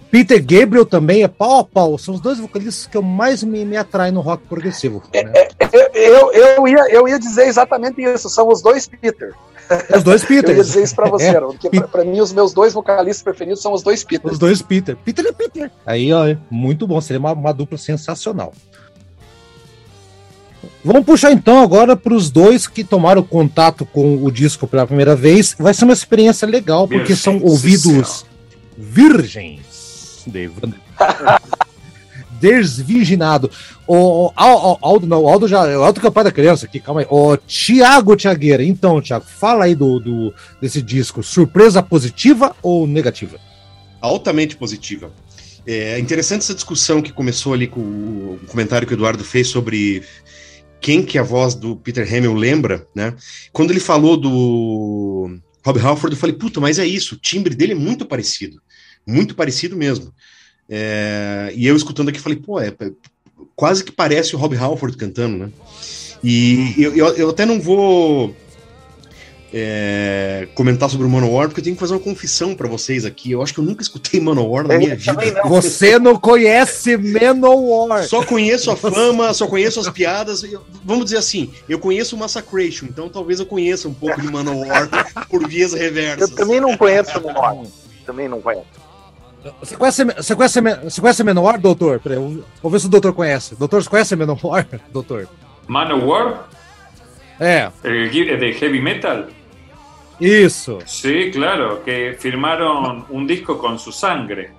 Peter Gabriel também é pau a pau. São os dois vocalistas que eu mais me, me atraem no rock progressivo. É, né? É, é, eu, eu, ia, eu ia dizer exatamente isso. São os dois Peter. Os dois Peter. [LAUGHS] eu ia dizer isso pra você, [LAUGHS] é. porque pra, pra, mim os meus dois vocalistas preferidos são os dois Peter. Os dois Peter. Peter é Peter. Aí, ó, muito bom. Seria uma, uma dupla sensacional. Vamos puxar então agora para os dois que tomaram contato com o disco pela primeira vez. Vai ser uma experiência legal, porque são ouvidos virgens de, [LAUGHS] desvirginado. O, o, o Aldo, não, o Aldo já. O Aldo que é o pai da criança aqui, calma aí. O Tiago Tiagueira, então, Tiago, fala aí do, do, desse disco. Surpresa positiva ou negativa? Altamente positiva. É interessante essa discussão que começou ali com o comentário que o Eduardo fez sobre quem que a voz do Peter Hamill lembra, né? Quando ele falou do Rob Halford, eu falei, puta, mas é isso, o timbre dele é muito parecido, muito parecido mesmo. É, e eu escutando aqui, falei, pô, é, é, quase que parece o Rob Halford cantando, né? E eu, eu, eu até não vou é, comentar sobre o Manowar, porque eu tenho que fazer uma confissão para vocês aqui. Eu acho que eu nunca escutei Manowar na minha vida. Não. Você não conhece Manowar. Só conheço a fama, só conheço as piadas. Vamos dizer assim, eu conheço o Massacration, então talvez eu conheça um pouco de Manowar por vias reversas. Eu também não conheço Manowar. Também não conheço. Você conhece, você conhece, você conhece Manowar, doutor? Peraí, vamos ver se o doutor conhece. Doutor, você conhece Manowar, [LAUGHS] doutor? Manowar? É. é de heavy metal? Isso. Sí, claro, que firmaron um disco com sua sangre.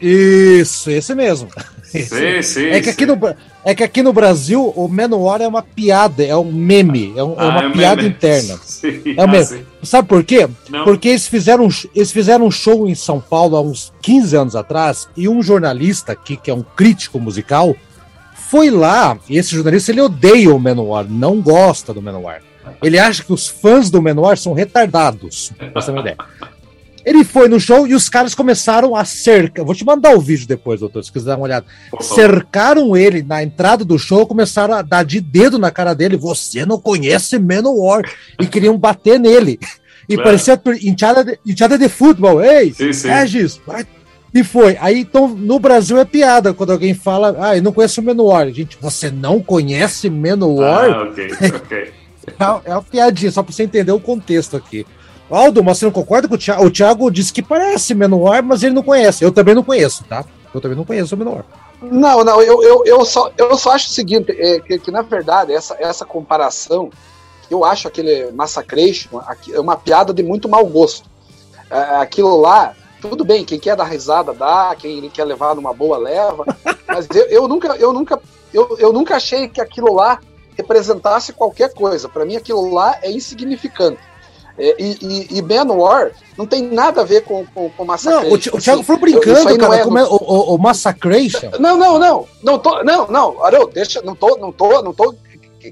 Isso, esse mesmo. [LAUGHS] Sim, sim. É que, aqui no, é que aqui no Brasil o Menor é uma piada, é um meme, é, um, é ah, é uma é piada meme. interna. [LAUGHS] Sim, é um meme. Ah, Sabe por quê? Não. Porque eles fizeram, eles fizeram um show em São Paulo há uns 15 anos atrás e um jornalista aqui, que é um crítico musical, foi lá e esse jornalista ele odeia o Menor, não gosta do Menor. Ele acha que os fãs do Menor são retardados, pra você ter uma ideia. [LAUGHS] Ele foi no show e os caras começaram a cercar. Vou te mandar o vídeo depois, doutor, se quiser dar uma olhada. Cercaram ele na entrada do show, começaram a dar de dedo na cara dele. Você não conhece Menor e queriam bater nele. E claro. parecia enxada de, de futebol. Ei, sim, sim. Regis, vai e foi. Aí, então, no Brasil é piada quando alguém fala, ah, eu não conheço o Menor. Gente, você não conhece Menor? Ah, ok, ok. [LAUGHS] É, é uma piadinha, só pra você entender o contexto aqui. Aldo, mas você não concorda com o Thiago? O Thiago disse que parece Menor, mas ele não conhece. Eu também não conheço, tá? Eu também não conheço o Menor. Não, não, eu, eu, eu, só, eu só acho o seguinte, é, que, que, na verdade essa, essa comparação, eu acho aquele Massacration é uma piada de muito mau gosto. É, aquilo lá, tudo bem, quem quer dar risada dá, quem quer levar numa boa leva, [LAUGHS] mas eu, eu nunca, eu nunca, eu, eu nunca achei que aquilo lá representasse qualquer coisa. Para mim, aquilo lá é insignificante. É, e, e, e Manowar não tem nada a ver com, com, com Massacration. Não, o, Thiago foi brincando, cara, é como é o, o, o Massacration. Não, não, não. Não, tô, não, não, Areu, deixa, não tô, não tô, não tô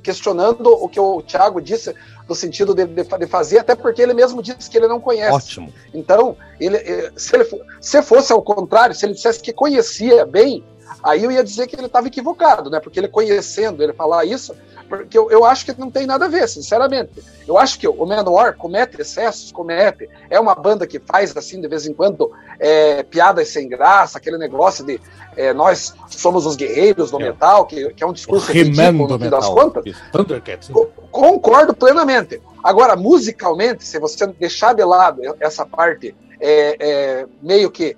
questionando o que o Thiago disse no sentido de, de, de, fazer, até porque ele mesmo disse que ele não conhece. Ótimo. Então, ele, eh, se, ele, se fosse ao contrário, se ele dissesse que conhecia bem, aí eu ia dizer que ele estava equivocado, né? Porque ele conhecendo, ele falar isso, porque eu, eu acho que não tem nada a ver, sinceramente. Eu acho que o Manowar comete excessos, comete. É uma banda que faz, assim, de vez em quando, é, piadas sem graça, aquele negócio de é, nós somos os guerreiros do é. metal, que, que é um discurso ridículo, no fim das contas. Concordo plenamente. Agora, musicalmente, se você deixar de lado essa parte é, é, meio que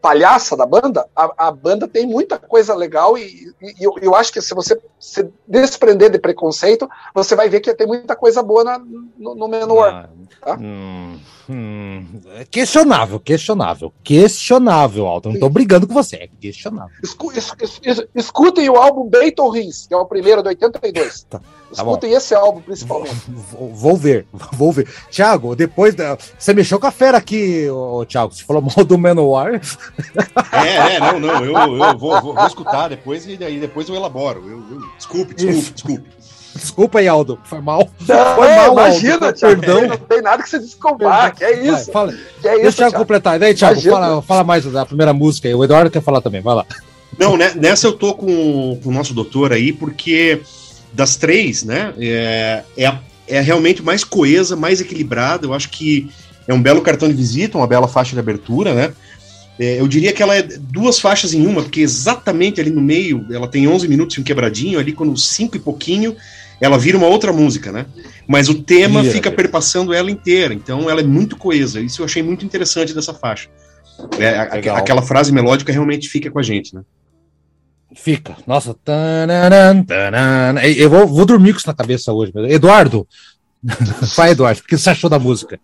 palhaça da banda, a, a, banda tem muita coisa legal e, e, eu, eu, acho que se você se desprender de preconceito, você vai ver que tem muita coisa boa na, no, no Menor. Ah, tá? hum, hum, é questionável, questionável, questionável, Alton. Não tô brigando com você, é questionável. Escu, es, es, es, escutem o álbum Beethoven, que é o primeiro de 82. Tá. Tá Escutem esse álbum, principalmente. Vou, vou, ver, vou ver. [LAUGHS] Tiago, depois. Da... Você mexeu com a fera aqui, ô, Tiago. Você falou mal do Manowar. É, é, não, não. Eu, eu vou, vou, vou, escutar depois e daí depois eu elaboro. Eu, eu... Desculpe, desculpe, Isso. desculpe. Desculpa aí, Aldo. Foi mal. Não, Foi mal, imagina, Aldo. Perdão. Não tem nada que você desculpar. Que é isso. Vai, fala. Que é isso, Deixa o Thiago completar. E daí, Thiago, fala, fala mais da primeira música aí. O Eduardo quer falar também. Vai lá. Não, né, nessa eu tô com, com o nosso doutor aí, porque das três, né, é, é, é realmente mais coesa, mais equilibrada. Eu acho que é um belo cartão de visita, uma bela faixa de abertura, né? É, eu diria que ela é duas faixas em uma, porque exatamente ali no meio, ela tem 11 minutos e um quebradinho, ali quando cinco e pouquinho, ela vira uma outra música, né? Mas o tema Vira, fica perpassando ela inteira, então ela é muito coesa. Isso eu achei muito interessante dessa faixa. É, a, aquela frase melódica realmente fica com a gente, né? Fica. Nossa. Tananan, tananan. Eu vou, vou dormir com isso na cabeça hoje. Eduardo. [LAUGHS] Vai, Eduardo. O que você achou da música?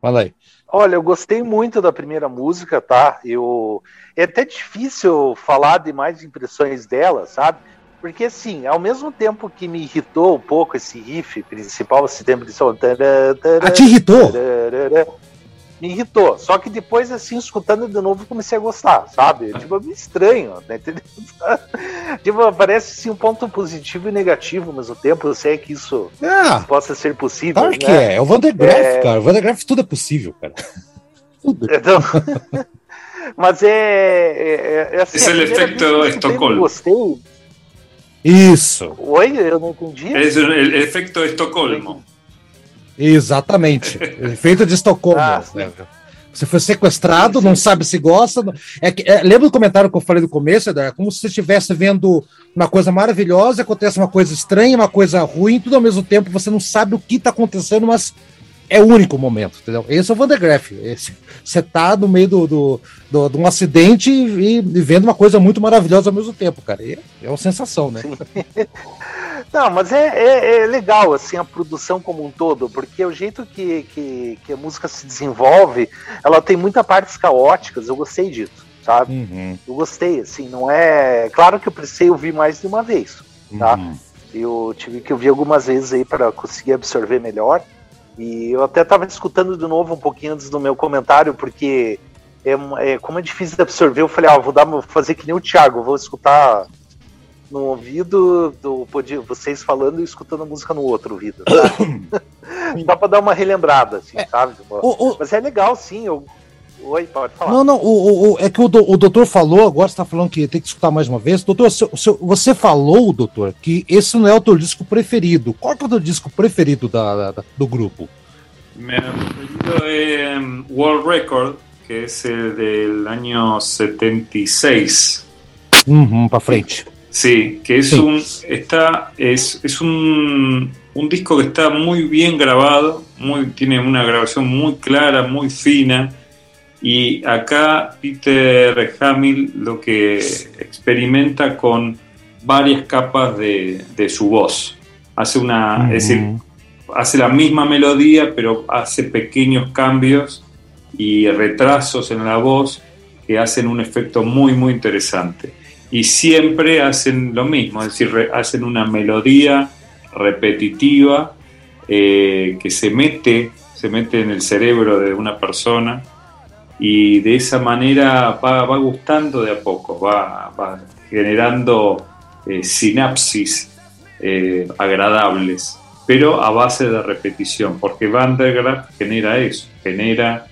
Fala aí. Olha, eu gostei muito da primeira música, tá? Eu é até difícil falar de mais impressões dela, sabe? Porque assim, ao mesmo tempo que me irritou um pouco esse riff principal, esse tempo de som. Ah, te irritou? Me irritou. Só que depois, assim, escutando de novo, comecei a gostar, sabe? Tipo, é meio estranho, né? Entendeu? [LAUGHS] tipo, parece assim, um ponto positivo e negativo ao mesmo tempo. Eu sei que isso é. possa ser possível. Claro né? que é. É o Vandergraaf, é... cara. O Vandergraaf tudo é possível, cara. [LAUGHS] Tudo. Então... [LAUGHS] Mas é. é, é assim, Esse é o efeito Estocolmo. Gostei. Isso. Oi, eu não entendi. É o efeito Estocolmo. Exatamente. Efeito de Estocolmo. Ah, né? Você foi sequestrado, não sabe se gosta. É, é, lembra do comentário que eu falei no começo, É como se você estivesse vendo uma coisa maravilhosa, acontece uma coisa estranha, uma coisa ruim, tudo ao mesmo tempo, você não sabe o que está acontecendo, mas é o único momento, entendeu? Esse é o Van der Graaf. Esse, você tá no meio do, do, do, de um acidente e, e, vendo uma coisa muito maravilhosa ao mesmo tempo, cara. E é uma sensação, né? [LAUGHS] Não, mas é, é, é, legal, assim, a produção como um todo, porque o jeito que, que, que, a música se desenvolve, ela tem muitas partes caóticas, eu gostei disso, sabe? Uhum. Eu gostei, assim, não é... Claro que eu precisei ouvir mais de uma vez, tá? Uhum. Eu tive que ouvir algumas vezes aí para conseguir absorver melhor, e eu até estava escutando de novo um pouquinho antes do meu comentário, porque é, é, como é difícil de absorver, eu falei, ah, vou, dar, vou fazer que nem o Thiago, vou escutar no ouvido do vocês falando e escutando a música no outro ouvido. Tá? [COUGHS] Só para dar uma relembrada, assim, é, sabe? O, o, Mas é legal, sim. Eu... Oi, pode falar. Não, não, o, o, é que o, do, o doutor falou, agora você está falando que tem que escutar mais uma vez. Doutor, seu, seu, você falou, doutor, que esse não é o teu disco preferido. Qual é o teu disco preferido da, da do grupo? Meu preferido é World Record, que é o del año 76. Uhum, para frente. Sí, que es un está es, es un, un, disco que está muy bien grabado, muy, tiene una grabación muy clara, muy fina. Y acá Peter Hamill lo que experimenta con varias capas de, de su voz. Hace una, es decir, hace la misma melodía, pero hace pequeños cambios y retrasos en la voz que hacen un efecto muy, muy interesante y siempre hacen lo mismo, es decir, hacen una melodía repetitiva eh, que se mete, se mete en el cerebro de una persona y de esa manera va, gustando de a poco, va, generando eh, sinapsis eh, agradables, pero a base de repetición, porque Van der Graaf genera eso, genera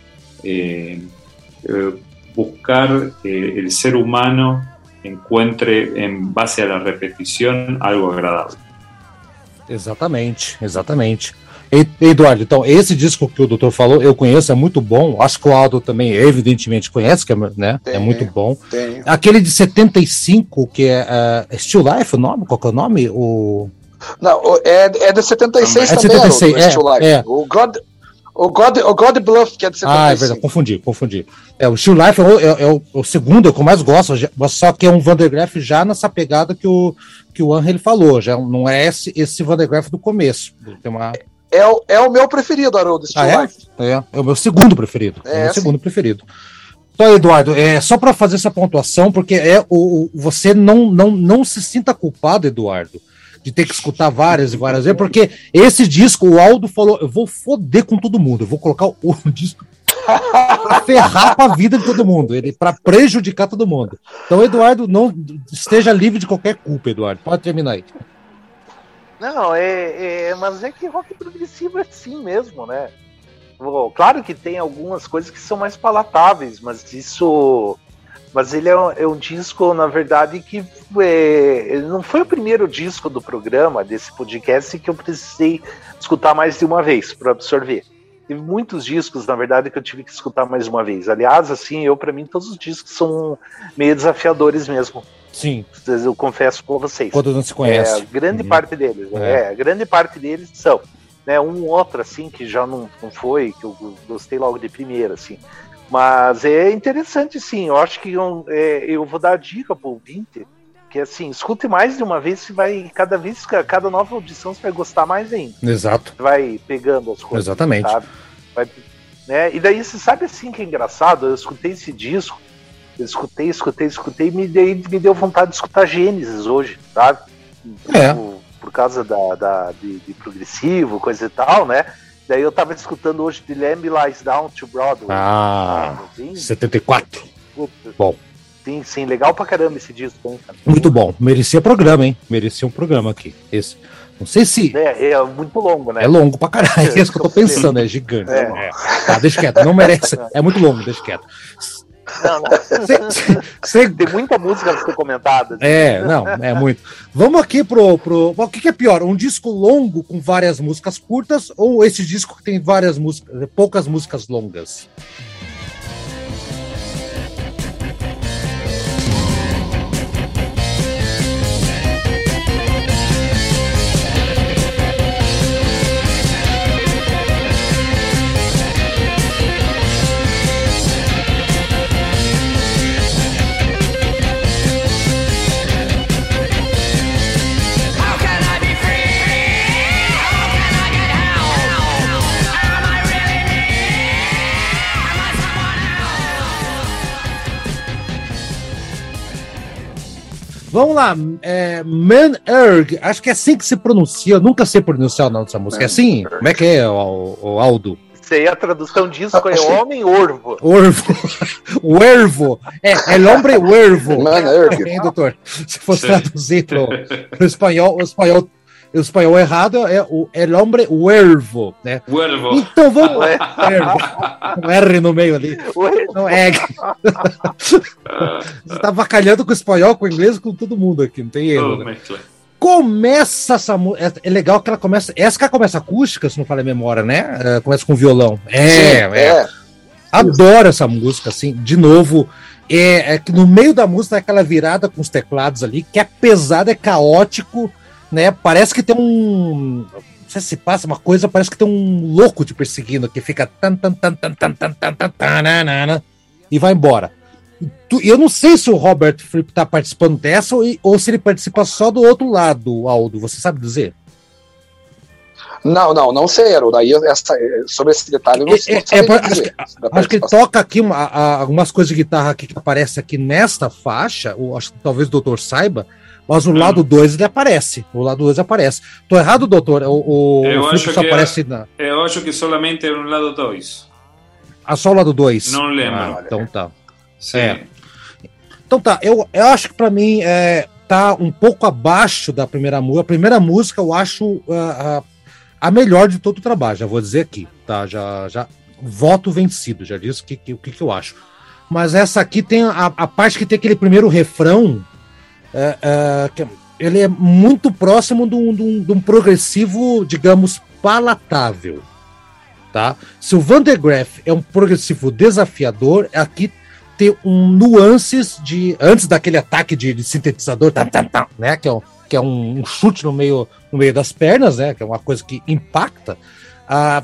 buscar el ser humano encontre em base à repetição algo agradável. Exatamente, exatamente. Eduardo, então, esse disco que o doutor falou, eu conheço, é muito bom. Acho que o Aldo também, evidentemente, conhece, que é, né, é muito bom. Tem. Aquele de 75, que é uh, Still Life, o nome? Qual que é o nome? O... Não, é, é de 76 é também, 76, o, é, Still Life. É. O God, o God, o God Bluff, que é de 75. Ah, é verdade, confundi, confundi. É, o Still Life é o, é, é, o, é o, segundo, é o que eu mais gosto, só que é um Vandergraaf já nessa pegada que o, que o Angel falou, já não é esse, esse Vandergraaf do começo. Tem uma... é, o, é o meu preferido, Haroldo, Still ah, Life. É? é? é o meu segundo preferido. É, é o meu segundo preferido. Então, Eduardo, é só para fazer essa pontuação, porque é o, você não, não, não se sinta culpado, Eduardo de ter que escutar várias e várias vezes, porque esse disco, o Aldo falou, eu vou foder com todo mundo, eu vou colocar o, o [LAUGHS] disco pra ferrar com a vida de todo mundo, ele para prejudicar todo mundo. Então, Eduardo, não esteja livre de qualquer culpa, Eduardo. Pode terminar aí. Não, é, é mas é que rock progressivo é assim mesmo, né? Claro que tem algumas coisas que são mais palatáveis, mas isso mas ele é um, é um disco, na verdade, que é, não foi o primeiro disco do programa, desse podcast, que eu precisei escutar mais de uma vez para absorver. Teve muitos discos, na verdade, que eu tive que escutar mais uma vez. Aliás, assim, eu, para mim, todos os discos são meio desafiadores mesmo. Sim. Eu confesso com vocês. Quando não se conhece. É, grande uhum. parte deles. É. é. grande parte deles são. Né, um outro, assim, que já não, não foi, que eu gostei logo de primeira, assim. Mas é interessante, sim. Eu acho que eu, é, eu vou dar a dica para o ouvinte, que assim, escute mais de uma vez, você vai, cada vez, cada nova audição, você vai gostar mais ainda. Exato. Vai pegando as coisas. Exatamente. Vai, Né? E daí você sabe assim que é engraçado, eu escutei esse disco, eu escutei, escutei, escutei, e me, dei, me deu vontade de escutar Gênesis hoje, sabe? É. Por, por causa da, da de, de, progressivo, coisa e tal, né? Daí eu tava escutando hoje The Lamb Lies Down to Broadway. Ah, assim, 74. Puta. Bom. Sim, sim, legal pra caramba esse disco, hein, cara? Muito bom. Merecia programa, hein? Merecia um programa aqui. Esse. Não sei se. É, é muito longo, né? É longo pra caralho. É isso que eu tô pensando, é gigante. É. É. Tá, deixa quieto, não merece. É muito longo, deixa quieto. Não, não. Cê, cê... [LAUGHS] Tem muita música a ser comentada. É, não, é muito. Vamos aqui pro. pro... O que, que, é pior? Um disco longo com várias músicas curtas ou esse disco que tem várias músicas, poucas músicas longas? Vamos lá, é, Man Erg, acho que é assim que se pronuncia, eu nunca sei pronunciar o nome dessa música. É assim? Como é que é, o, o Aldo? Sei, a tradução disso é Homem Orvo. Orvo. [LAUGHS] Wervo. É, é hombre Wervo. Man Erg. Hein, doutor? Se fosse traduzir pro, pro espanhol, o espanhol o espanhol errado é o El Hombre Huervo, né? Huervo. Então vamos. É, [LAUGHS] um R no meio ali. Não é. [LAUGHS] Você tá bacalhando com o espanhol, com o inglês, com todo mundo aqui, não tem erro. né? Começa essa música. É, é legal que ela começa. Essa que começa acústica, se não falha a memória, né? É, começa com violão. É, Sim, é. é. Adoro essa música, assim, de novo. É, é que no meio da música é aquela virada com os teclados ali, que é pesado, é caótico né? Parece que tem um. Não sei se passa uma coisa, parece que tem um louco te perseguindo que fica tan, tan, tan, tan, tan, tan, tan, tan, tan, e vai embora. Eu não sei se o Robert Fripp está participando dessa ou, ou se ele participa só do outro lado, Aldo. Você sabe dizer? Não, não, não sei, Ero. Daí essa, sobre esse detalhe eu não, é, é, é acho, que, acho que ele toca aqui uma, a, algumas coisas de guitarra aqui que aparece aqui nesta faixa, ou acho que talvez o doutor saiba, mas o lado 2 ele aparece. O lado 2 aparece. Tô errado, doutor? O, o eu, acho só que aparece na... eu acho que solamente no lado 2. Ah, só o lado 2? Não lembro. Ah, então tá. Sim. É. Então tá, eu, eu acho que para mim é, tá um pouco abaixo da primeira música. A primeira música eu acho uh, uh, a melhor de todo o trabalho, já vou dizer aqui, tá? Já, já voto vencido, já disse o que, que, que, que eu acho. Mas essa aqui tem a, a parte que tem aquele primeiro refrão é, é, ele é muito próximo de um, de, um, de um, progressivo, digamos, palatável. Tá? Se o Van de Graaff é um progressivo desafiador, aqui tem um nuances de. Antes daquele ataque de, de sintetizador, tá, tá, tá, né? Que é, um, que é um, chute no meio, no meio das pernas, né? Que é uma coisa que impacta. Ah,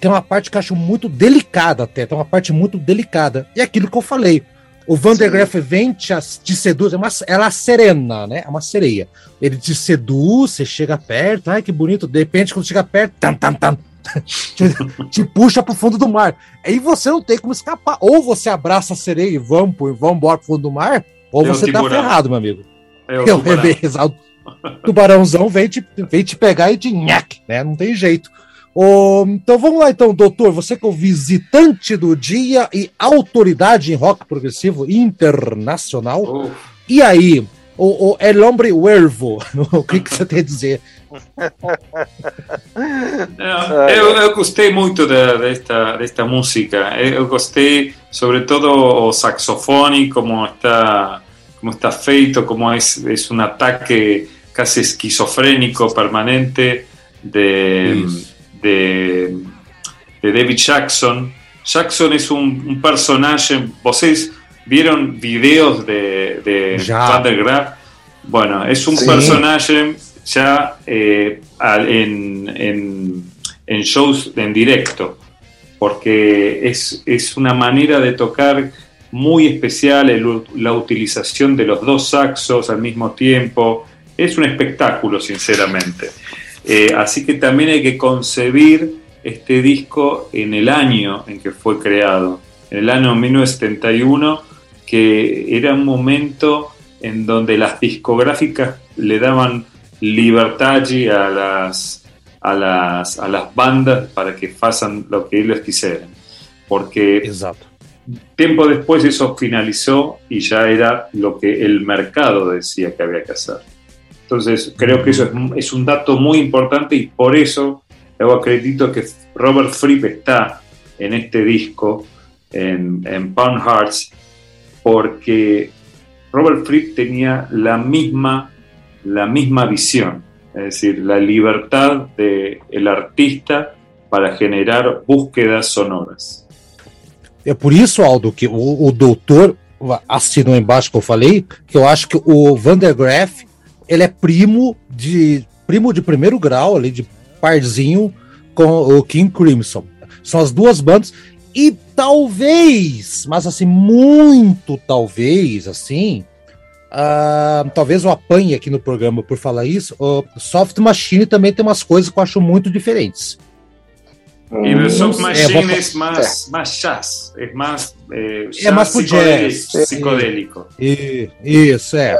tem uma parte que eu acho muito delicada até, tem uma parte muito delicada. E é aquilo que eu falei. O Van der Graaf vem, te, te seduz, é uma, ela é serena, né? É uma sereia. Ele te seduz, você chega perto, ai que bonito. De repente, quando chega perto, tam, tam, tam, [LAUGHS] te, puxa pro fundo do mar. Aí você não tem como escapar. Ou você abraça a sereia e vamos, vamos embora pro fundo do mar, ou é você tá ferrado, meu amigo. É o tubarão. o tubarãozão vem te, vem te pegar e te nhaque, né? Não tem jeito. Oh, então vamos lá, então, doutor. Você que é o visitante do dia e autoridade em rock progressivo internacional. Oh. E aí, o, o El Hombre Huervo, [LAUGHS] o que, que você tem a dizer? É, eu, eu, gostei muito de, desta, desta música. Eu gostei, sobretudo, o saxofone, como está, como está feito, como é, é um ataque quase esquizofrénico permanente de. Isso de, de David Jackson. Jackson es un, un personaje, ¿vosotros vieron videos de, de Van der Graaf? Bueno, es un sí. personaje ya eh, en, en, en, shows en directo, porque es, es, una manera de tocar muy especial el, la utilización de los dos saxos al mismo tiempo. Es un espectáculo, sinceramente. Eh, así que también hay que concebir este disco en el año en que fue creado, en el año 1971, que era un momento en donde las discográficas le daban libertad a las, a las, a las bandas para que hagan lo que ellos quisieran. Porque Exacto. tiempo después eso finalizó y ya era lo que el mercado decía que había que hacer. Entonces creo que eso es, es un dato muy importante y por eso yo acredito que Robert Fripp está en este disco, en, en Pound Hearts, porque Robert Fripp tenía la misma, la misma visión, es decir, la libertad del el artista para generar búsquedas sonoras. É por isso, Aldo, que o, o doutor assinou embaixo que eu falei, que eu acho que o Vandergraff ele é primo de primo de primeiro grau ali de parzinho com o King Crimson. São as duas bandas e talvez, mas assim muito talvez assim, uh, talvez eu apanhe aqui no programa por falar isso. O Soft Machine também tem umas coisas que eu acho muito diferentes. E o Soft Machine é, é mais, mais jazz, é mais, é, é mais jazz, psicodélico. isso, é.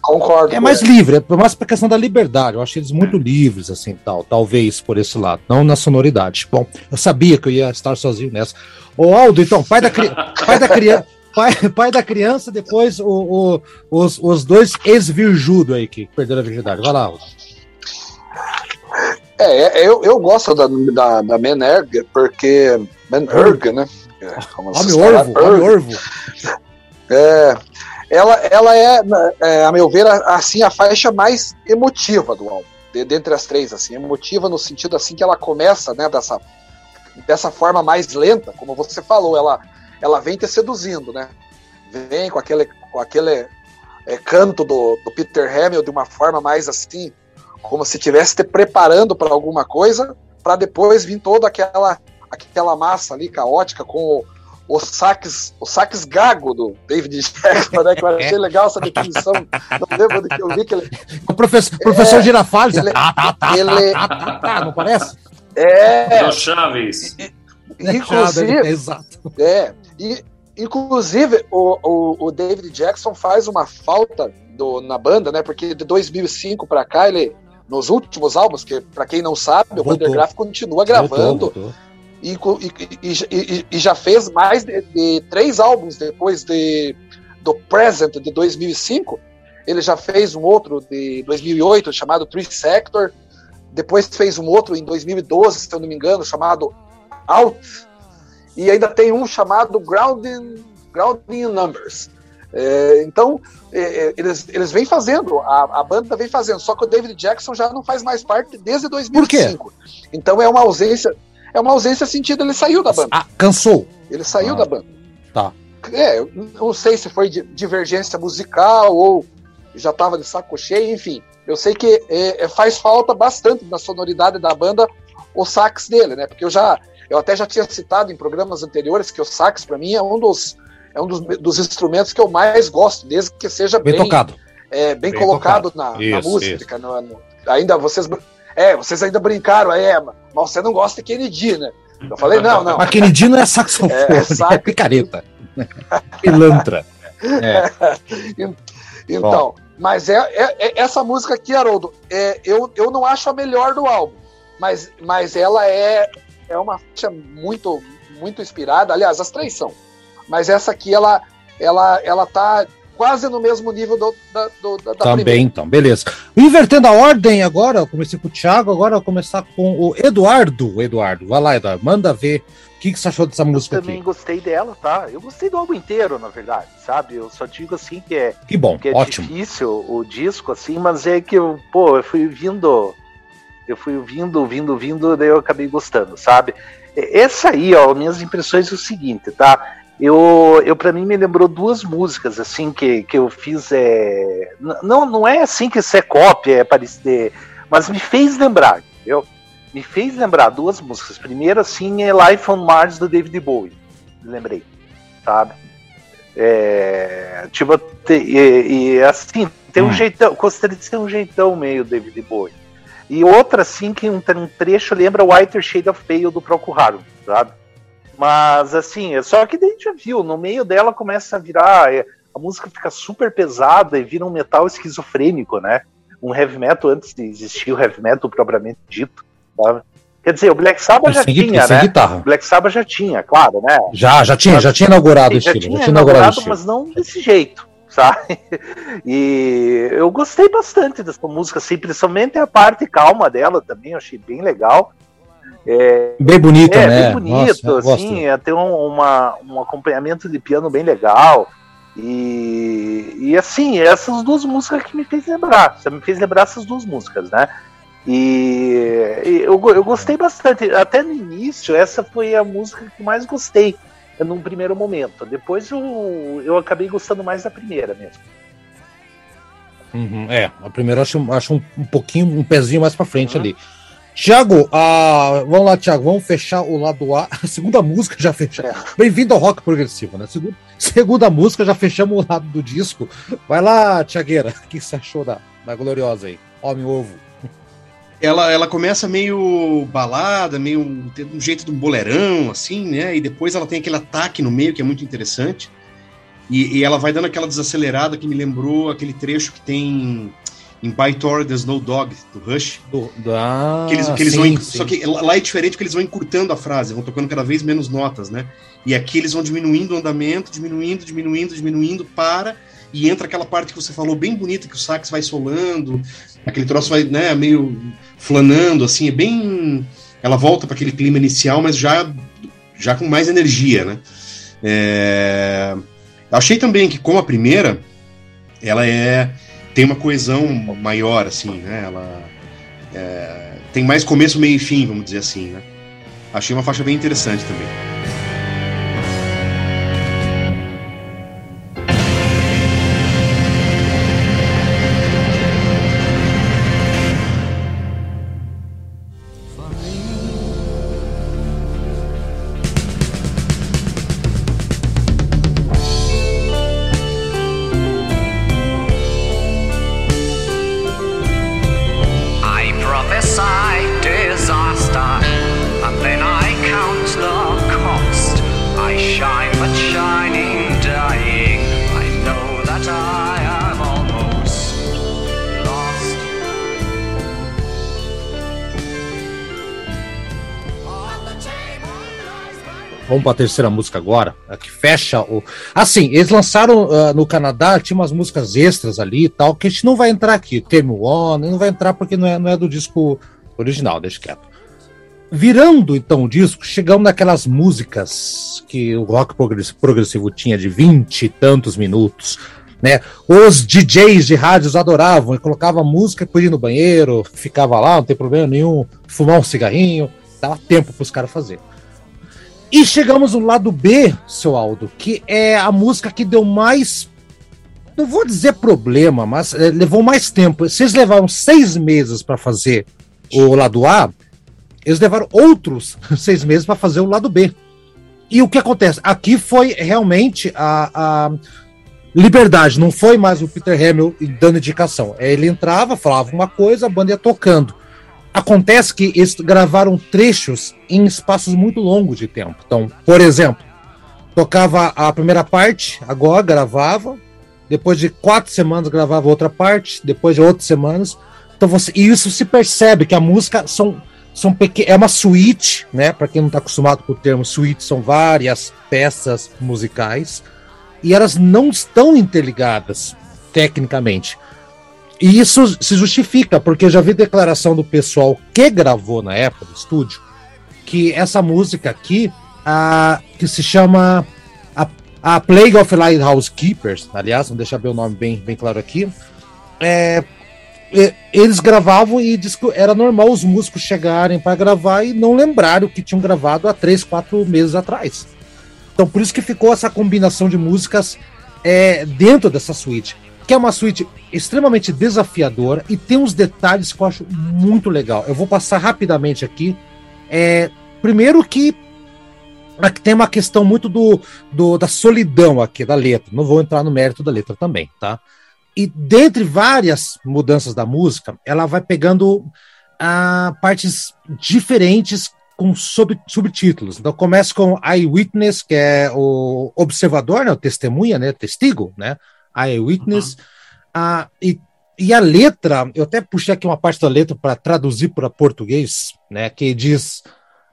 Concordo. É mais livre, é mais pra questão da liberdade. Eu acho eles muito livres, assim, tal. Talvez por esse lado, não na sonoridade. Bom, eu sabia que eu ia estar sozinho nessa. Ô, Aldo, então, pai da, cri... [LAUGHS] pai da criança. Pai, pai da criança, depois o, o, os, os dois ex-virjudo aí que perderam a virgindade. Vai lá, Aldo. É, é eu, eu gosto da, da, da Menerg, porque. Menerg, né? Homem Orvo, Homem Orvo. É, ela, ela é, é, a meu ver, assim, a faixa mais emotiva do álbum, de, dentre as três, assim, emotiva no sentido assim que ela começa, né, dessa, dessa forma mais lenta, como você falou, ela, ela vem te seduzindo, né, vem com aquele, com aquele é, canto do, do Peter Hamill de uma forma mais assim, como se estivesse te preparando para alguma coisa, para depois vir toda aquela, aquela massa ali caótica com o os saques, os saques gago do David Jackson, né? Que eu achei legal essa definição. Não lembro do que eu vi que ele. O professor, professor é, Girafales, ele, tá, tá, tá, ele, tá, tá, tá, não parece? É. Chaves. Inclusive. Exato. É. E, inclusive, o, o, o, David Jackson faz uma falta do, na banda, né? Porque de 2005 para cá, ele. Nos últimos álbuns, que para quem não sabe, voltou. o Vandergraaf continua gravando. Voltou, voltou e, e, e, já fez mais de, de, três álbuns depois de, do Present de 2005. Ele já fez um outro de 2008 chamado Three Sector. Depois fez um outro em 2012, se eu não me engano, chamado Out. E ainda tem um chamado Grounding, Grounding Numbers. É, então, é, é, eles, eles vêm fazendo, a, a, banda vem fazendo, só que o David Jackson já não faz mais parte desde 2005. Por quê? Então é uma ausência é uma ausência sentido, ele saiu da banda. Ah, cansou. Ele saiu ah, da banda. Tá. É, não sei se foi divergência musical ou já estava de saco cheio, enfim. Eu sei que é, é, faz falta bastante na sonoridade da banda o sax dele, né? Porque eu já, eu até já tinha citado em programas anteriores que o sax para mim é um dos é um dos, dos, instrumentos que eu mais gosto, desde que seja bem, bem tocado, é, bem, bem colocado tocado. Na, isso, na, música. No, no, ainda vocês é, vocês ainda brincaram, é, mas você não gosta de Kennedy, né? Eu falei, não, não. Mas Kennedy não é saxofone, [LAUGHS] é, sax... é picareta. [LAUGHS] Pilantra. É. [LAUGHS] então, Bom. mas é, é, é, essa música aqui, Haroldo, é, eu, eu não acho a melhor do álbum, mas, mas ela é, é uma faixa muito, muito inspirada. Aliás, as três são. Mas essa aqui, ela, ela, ela tá quase no mesmo nível do, da, do, da, Também, primeira. então, beleza. Invertendo a ordem agora, eu comecei com o Thiago, agora eu vou começar com o Eduardo. Eduardo, vai lá, Eduardo, manda ver o que, que você achou dessa música aqui. Eu também gostei dela, tá? Eu gostei do álbum inteiro, na verdade, sabe? Eu só digo assim que é, que bom, que é ótimo. difícil o disco, assim, mas é que eu, pô, eu fui vindo, eu fui vindo, vindo, vindo, daí eu acabei gostando, sabe? Essa aí, ó, minhas impressões é o seguinte, tá? Eu, eu para mim me lembrou duas músicas assim que, que eu fiz é não não é assim que isso é cópia é parecer mas me fez lembrar entendeu? me fez lembrar duas músicas primeiro assim é Life on Mars do David Bowie lembrei sabe é, tipo e, e assim tem um hum. jeitão gostaria de ser um jeitão meio David Bowie E outra, assim, que um, um trecho lembra Whiter Shade of Pale do Procol Harum, sabe? Mas, assim, é só que daí já viu, no meio dela começa a virar. É, a música fica super pesada e vira um metal esquizofrênico, né? Um heavy metal antes de existir o heavy metal propriamente dito, sabe? Quer dizer, o Black Sabbath já tinha, né? Guitarra. O Black Sabbath já tinha, claro, né? Já, já tinha, já tinha inaugurado o estilo. Já tinha, já tinha inaugurado, inaugurado mas não desse jeito, sabe? E eu gostei bastante dessa música, assim, principalmente a parte calma dela também, eu achei bem legal. É, bem bonita, é, né? bem bonito, Nossa, assim, é, tem um, uma, um acompanhamento de piano bem legal. E, e assim, essas duas músicas que me fez lembrar. Você me fez lembrar essas duas músicas, né? E, e eu, eu gostei bastante. Até no início, essa foi a música que mais gostei num primeiro momento. Depois eu, eu acabei gostando mais da primeira mesmo. Uhum, é, a primeira eu acho, acho um, um pouquinho, um pezinho mais pra frente uhum. ali. Tiago, ah, vamos lá, Tiago, vamos fechar o lado A. [LAUGHS] A segunda música já fechamos. É. Bem-vindo ao rock progressivo, né? Segunda, segunda música, já fechamos o lado do disco. Vai lá, Tiagueira, [LAUGHS] o que você achou da, da Gloriosa aí? Homem Ovo. Ela, ela começa meio balada, meio um jeito de um boleirão, assim, né? E depois ela tem aquele ataque no meio que é muito interessante. E, e ela vai dando aquela desacelerada que me lembrou aquele trecho que tem em Pythor The Snow Dog, do Rush. Do, ah, que eles, que eles sim, vão, sim. Só que lá é diferente porque eles vão encurtando a frase, vão tocando cada vez menos notas, né? E aqui eles vão diminuindo o andamento, diminuindo, diminuindo, diminuindo, para, e entra aquela parte que você falou bem bonita, que o sax vai solando, aquele troço vai, né, meio flanando, assim, é bem. Ela volta para aquele clima inicial, mas já, já com mais energia, né? É... Achei também que, como a primeira, ela é tem uma coesão maior, assim, né? Ela é, tem mais começo, meio e fim, vamos dizer assim, né? Achei uma faixa bem interessante também. Vamos para a terceira música agora, que fecha o. Assim, eles lançaram uh, no Canadá, tinha umas músicas extras ali e tal, que a gente não vai entrar aqui. Game One, não vai entrar porque não é, não é do disco original, deixa quieto. Virando então o disco, chegamos naquelas músicas que o rock progressivo tinha de vinte e tantos minutos, né? Os DJs de rádios adoravam e colocava música depois ir no banheiro, ficava lá, não tem problema nenhum, fumar um cigarrinho, dava tempo para os caras fazerem. E chegamos no lado B, seu Aldo, que é a música que deu mais. Não vou dizer problema, mas é, levou mais tempo. Vocês levaram seis meses para fazer o lado A, eles levaram outros [LAUGHS] seis meses para fazer o lado B. E o que acontece? Aqui foi realmente a, a liberdade, não foi mais o Peter Hamill dando indicação. Ele entrava, falava uma coisa, a banda ia tocando. Acontece que eles gravaram trechos em espaços muito longos de tempo. Então, por exemplo, tocava a primeira parte, agora gravava, depois de quatro semanas gravava outra parte, depois de outras semanas. Então você, e isso se percebe que a música são são é uma suíte, né? Para quem não está acostumado com o termo suíte, são várias peças musicais e elas não estão interligadas tecnicamente. E isso se justifica, porque já vi declaração do pessoal que gravou na época do estúdio que essa música aqui, a, que se chama a, a Plague of Lighthouse Keepers, aliás, vamos deixar bem o nome bem, bem claro aqui, é, eles gravavam e era normal os músicos chegarem para gravar e não lembrarem o que tinham gravado há três, quatro meses atrás. Então por isso que ficou essa combinação de músicas é, dentro dessa suíte que é uma suíte extremamente desafiadora e tem uns detalhes que eu acho muito legal. Eu vou passar rapidamente aqui. É, primeiro que aqui tem uma questão muito do, do, da solidão aqui da letra. Não vou entrar no mérito da letra também, tá? E dentre várias mudanças da música, ela vai pegando uh, partes diferentes com sub, subtítulos. Então começa com Eyewitness, que é o observador, né, o testemunha, né, testigo, né, Eyewitness. Uhum. Uh, e, e a letra, eu até puxei aqui uma parte da letra para traduzir para português, né, que diz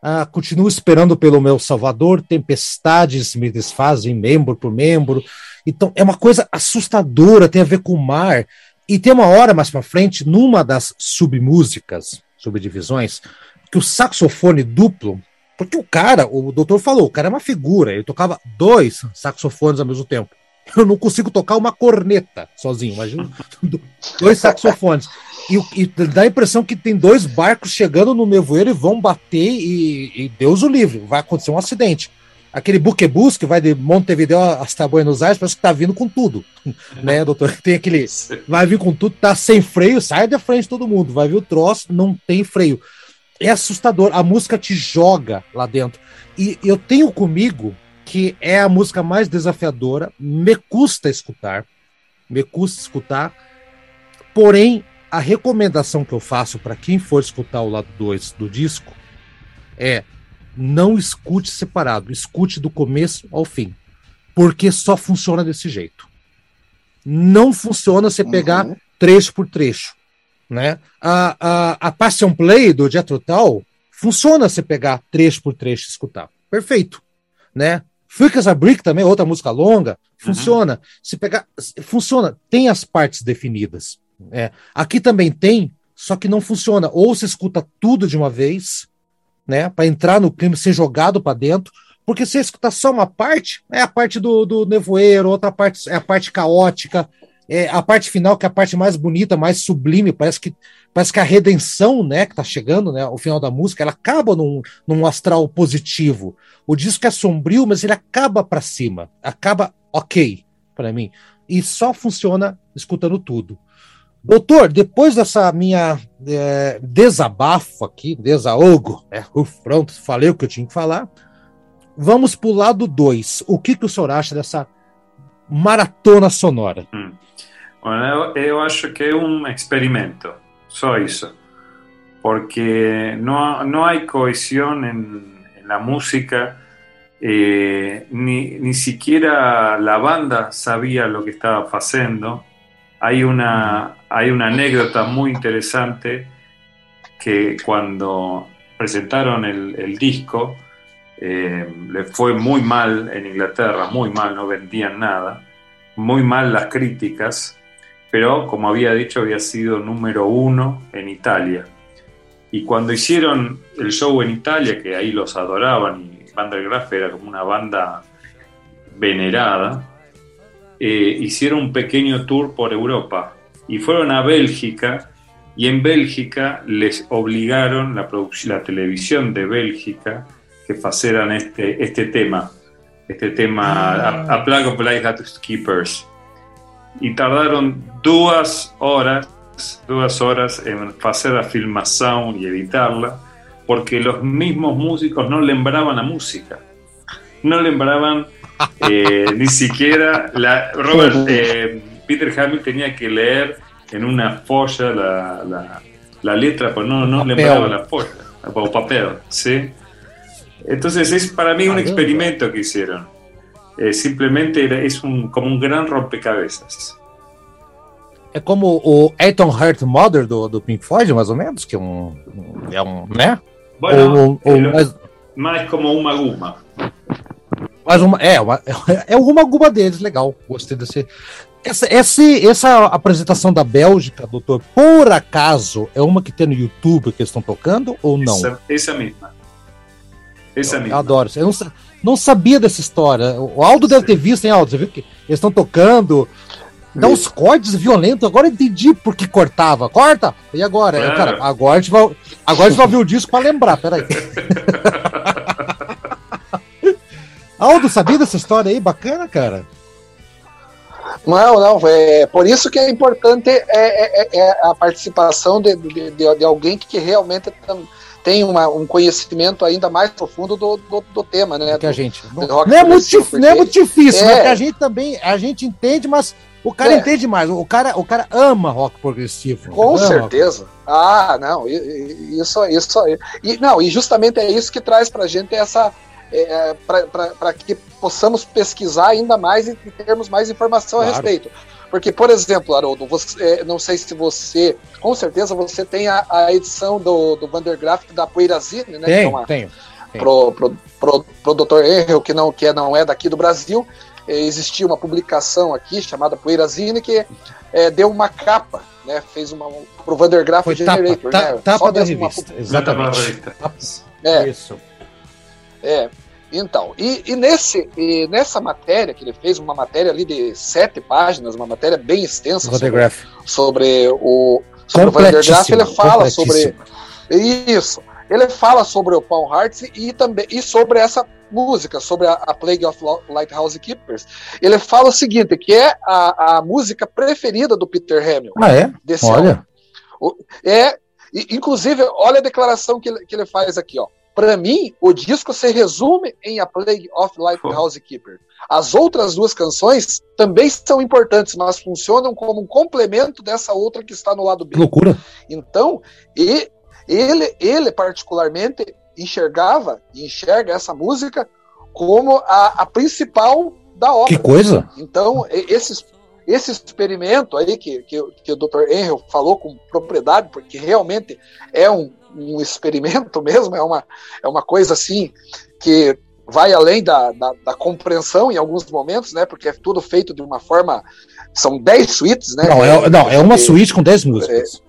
ah, continuo esperando pelo meu Salvador, tempestades me desfazem membro por membro. Então é uma coisa assustadora, tem a ver com o mar. E tem uma hora mais para frente, numa das submúsicas, subdivisões, que o saxofone duplo, porque o cara, o doutor falou, o cara é uma figura, ele tocava dois saxofones ao mesmo tempo. Eu não consigo tocar uma corneta sozinho, imagina [LAUGHS] dois saxofones. E, e, dá a impressão que tem dois barcos chegando no nevoeiro e vão bater e, e Deus o livre, vai acontecer um acidente. Aquele buquebus que vai de Montevideo hasta Buenos Aires, parece que tá vindo com tudo, [LAUGHS] né, doutor? Tem aquele, [LAUGHS] vai vir com tudo, tá sem freio, sai da frente todo mundo, vai vir o troço, não tem freio. É assustador, a música te joga lá dentro. E eu tenho comigo que é a música mais desafiadora, me custa escutar, me custa escutar, porém a recomendação que eu faço para quem for escutar o lado 2 do disco é não escute separado, escute do começo ao fim, porque só funciona desse jeito. Não funciona você pegar uhum. trecho por trecho, né? A, a, a Passion Play do Jethro Tull funciona você pegar trecho por trecho e escutar. Perfeito, né? Freak as a Brick também, outra música longa, funciona. Uhum. Se pegar, funciona, tem as partes definidas. É. Aqui também tem, só que não funciona. Ou você escuta tudo de uma vez, né, para entrar no clima, ser jogado para dentro, porque se você escutar só uma parte, é a parte do, do nevoeiro, outra parte é a parte caótica, é a parte final que é a parte mais bonita, mais sublime, parece que parece que a redenção, né, que tá chegando, né, o final da música, ela acaba num, num astral positivo. O disco é sombrio, mas ele acaba para cima, acaba ok para mim. E só funciona escutando tudo. Doutor, depois dessa minha é, desabafo aqui, desahogo, né, pronto, falei o que eu tinha que falar, vamos para o lado 2. O que, que o senhor acha dessa maratona sonora? Hum. Eu, acho que é um experimento, só isso. Porque não, não há coesão na música, eh, ni, ni siquiera a banda sabia o que estava fazendo. Hay una, hay una anécdota muy interesante que cuando presentaron el, disco, eh, le fue muy mal en Inglaterra, muy mal, no vendían nada, muy mal las críticas, pero como había dicho, había sido número uno en Italia. Y cuando hicieron el show en Italia, que ahí los adoraban y Van der Graaf era como una banda venerada, eh, hicieron un pequeño tour por Europa y fueron a Bélgica y en Bélgica les obligaron la, la televisión de Bélgica que pasaran este, este tema, este tema ah. a, Plague of Light Keepers. Y tardaron dos horas, dos horas en hacer la filmación y editarla, porque los mismos músicos no lembraban la música, no lembraban eh, [LAUGHS] ni siquiera la, Robert, eh, Peter Hamill tenía que leer en una folla la, la, letra, pero no, no lembraba la folla, o papel, ¿sí? Entonces es para mí un experimento que hicieron. Eh, simplemente es un, como un gran rompecabezas. É como o Eton Heart Mother do, do Pink Floyd, mais ou menos, que é um. É um né? Bueno, ou, ou, mais... mais como uma guma. Mas uma, é, uma, [LAUGHS] é uma guba deles, legal. Gostei desse. Essa, essa, essa apresentação da Bélgica, doutor, por acaso, é uma que tem no YouTube que eles estão tocando ou não? Essa, essa é mesma. Essa é mesma. Adoro. Eu não, não sabia dessa história. O Aldo Sim. deve ter visto, hein, Aldo? Você viu que eles estão tocando. Dá uns cortes violentos. Agora eu entendi por que cortava. Corta! E agora? É. Cara, agora a gente vai, agora a gente vai ouvir o disco para lembrar. Peraí. [LAUGHS] Aldo, sabia dessa história aí? Bacana, cara. Não, não, é por isso que é importante é, é, é, é a participação de, de, de, alguém que realmente tem uma, um conhecimento ainda mais profundo do, do, do tema, né? Que a gente. Não, não, é muito, não é muito difícil, é. né? Porque a gente também a gente entende, mas O cara é. entende mais, o cara, o cara ama rock progressivo. Com certeza. Rock. Ah, não, isso, isso, e não, e justamente é isso que traz pra gente essa é, para que possamos pesquisar ainda mais e termos mais informação claro. a respeito. Porque, por exemplo, Haroldo, você, é, não sei se você, com certeza você tem a, a edição do, do Vandergraft da Poeirazine, né? Tenho, é tenho. Pro, pro, pro, pro Dr. Que não, que não é daqui do Brasil, é, existia uma publicação aqui chamada Poeirazine que é, deu uma capa, né? Fez uma pro Vandergraft Foi Generator, tapa, né? Tapa da revista, uma... exatamente. É. Isso. É. Então, e, e, nesse, e nessa matéria que ele fez, uma matéria ali de sete páginas, uma matéria bem extensa sobre, sobre, o sobre o Vandergraaf, ele fala sobre isso. Ele fala sobre o Paul Hearts e também e sobre essa música, sobre a, a Plague of Lighthouse Keepers. Ele fala o seguinte, que é a, a música preferida do Peter Hamill. Ah, é? Olha. Álbum. É, inclusive, olha a declaração que ele, que ele faz aqui, ó. Para mim, o disco se resume em A Plague of Lighthouse Keeper. As outras duas canções também são importantes, mas funcionam como um complemento dessa outra que está no lado B. Loucura. Então, e, ele, ele particularmente enxergava e enxerga essa música como a, a principal da obra. Que coisa! Então, esse, esse experimento aí que, que, que o Dr. Henry falou com propriedade, porque realmente é um, um experimento [LAUGHS] mesmo, é uma, é uma coisa assim que vai além da, da, da, compreensão em alguns momentos, né? Porque é tudo feito de uma forma. São 10 suítes, né? Não, é, não, é uma suíte com 10 músicas. É,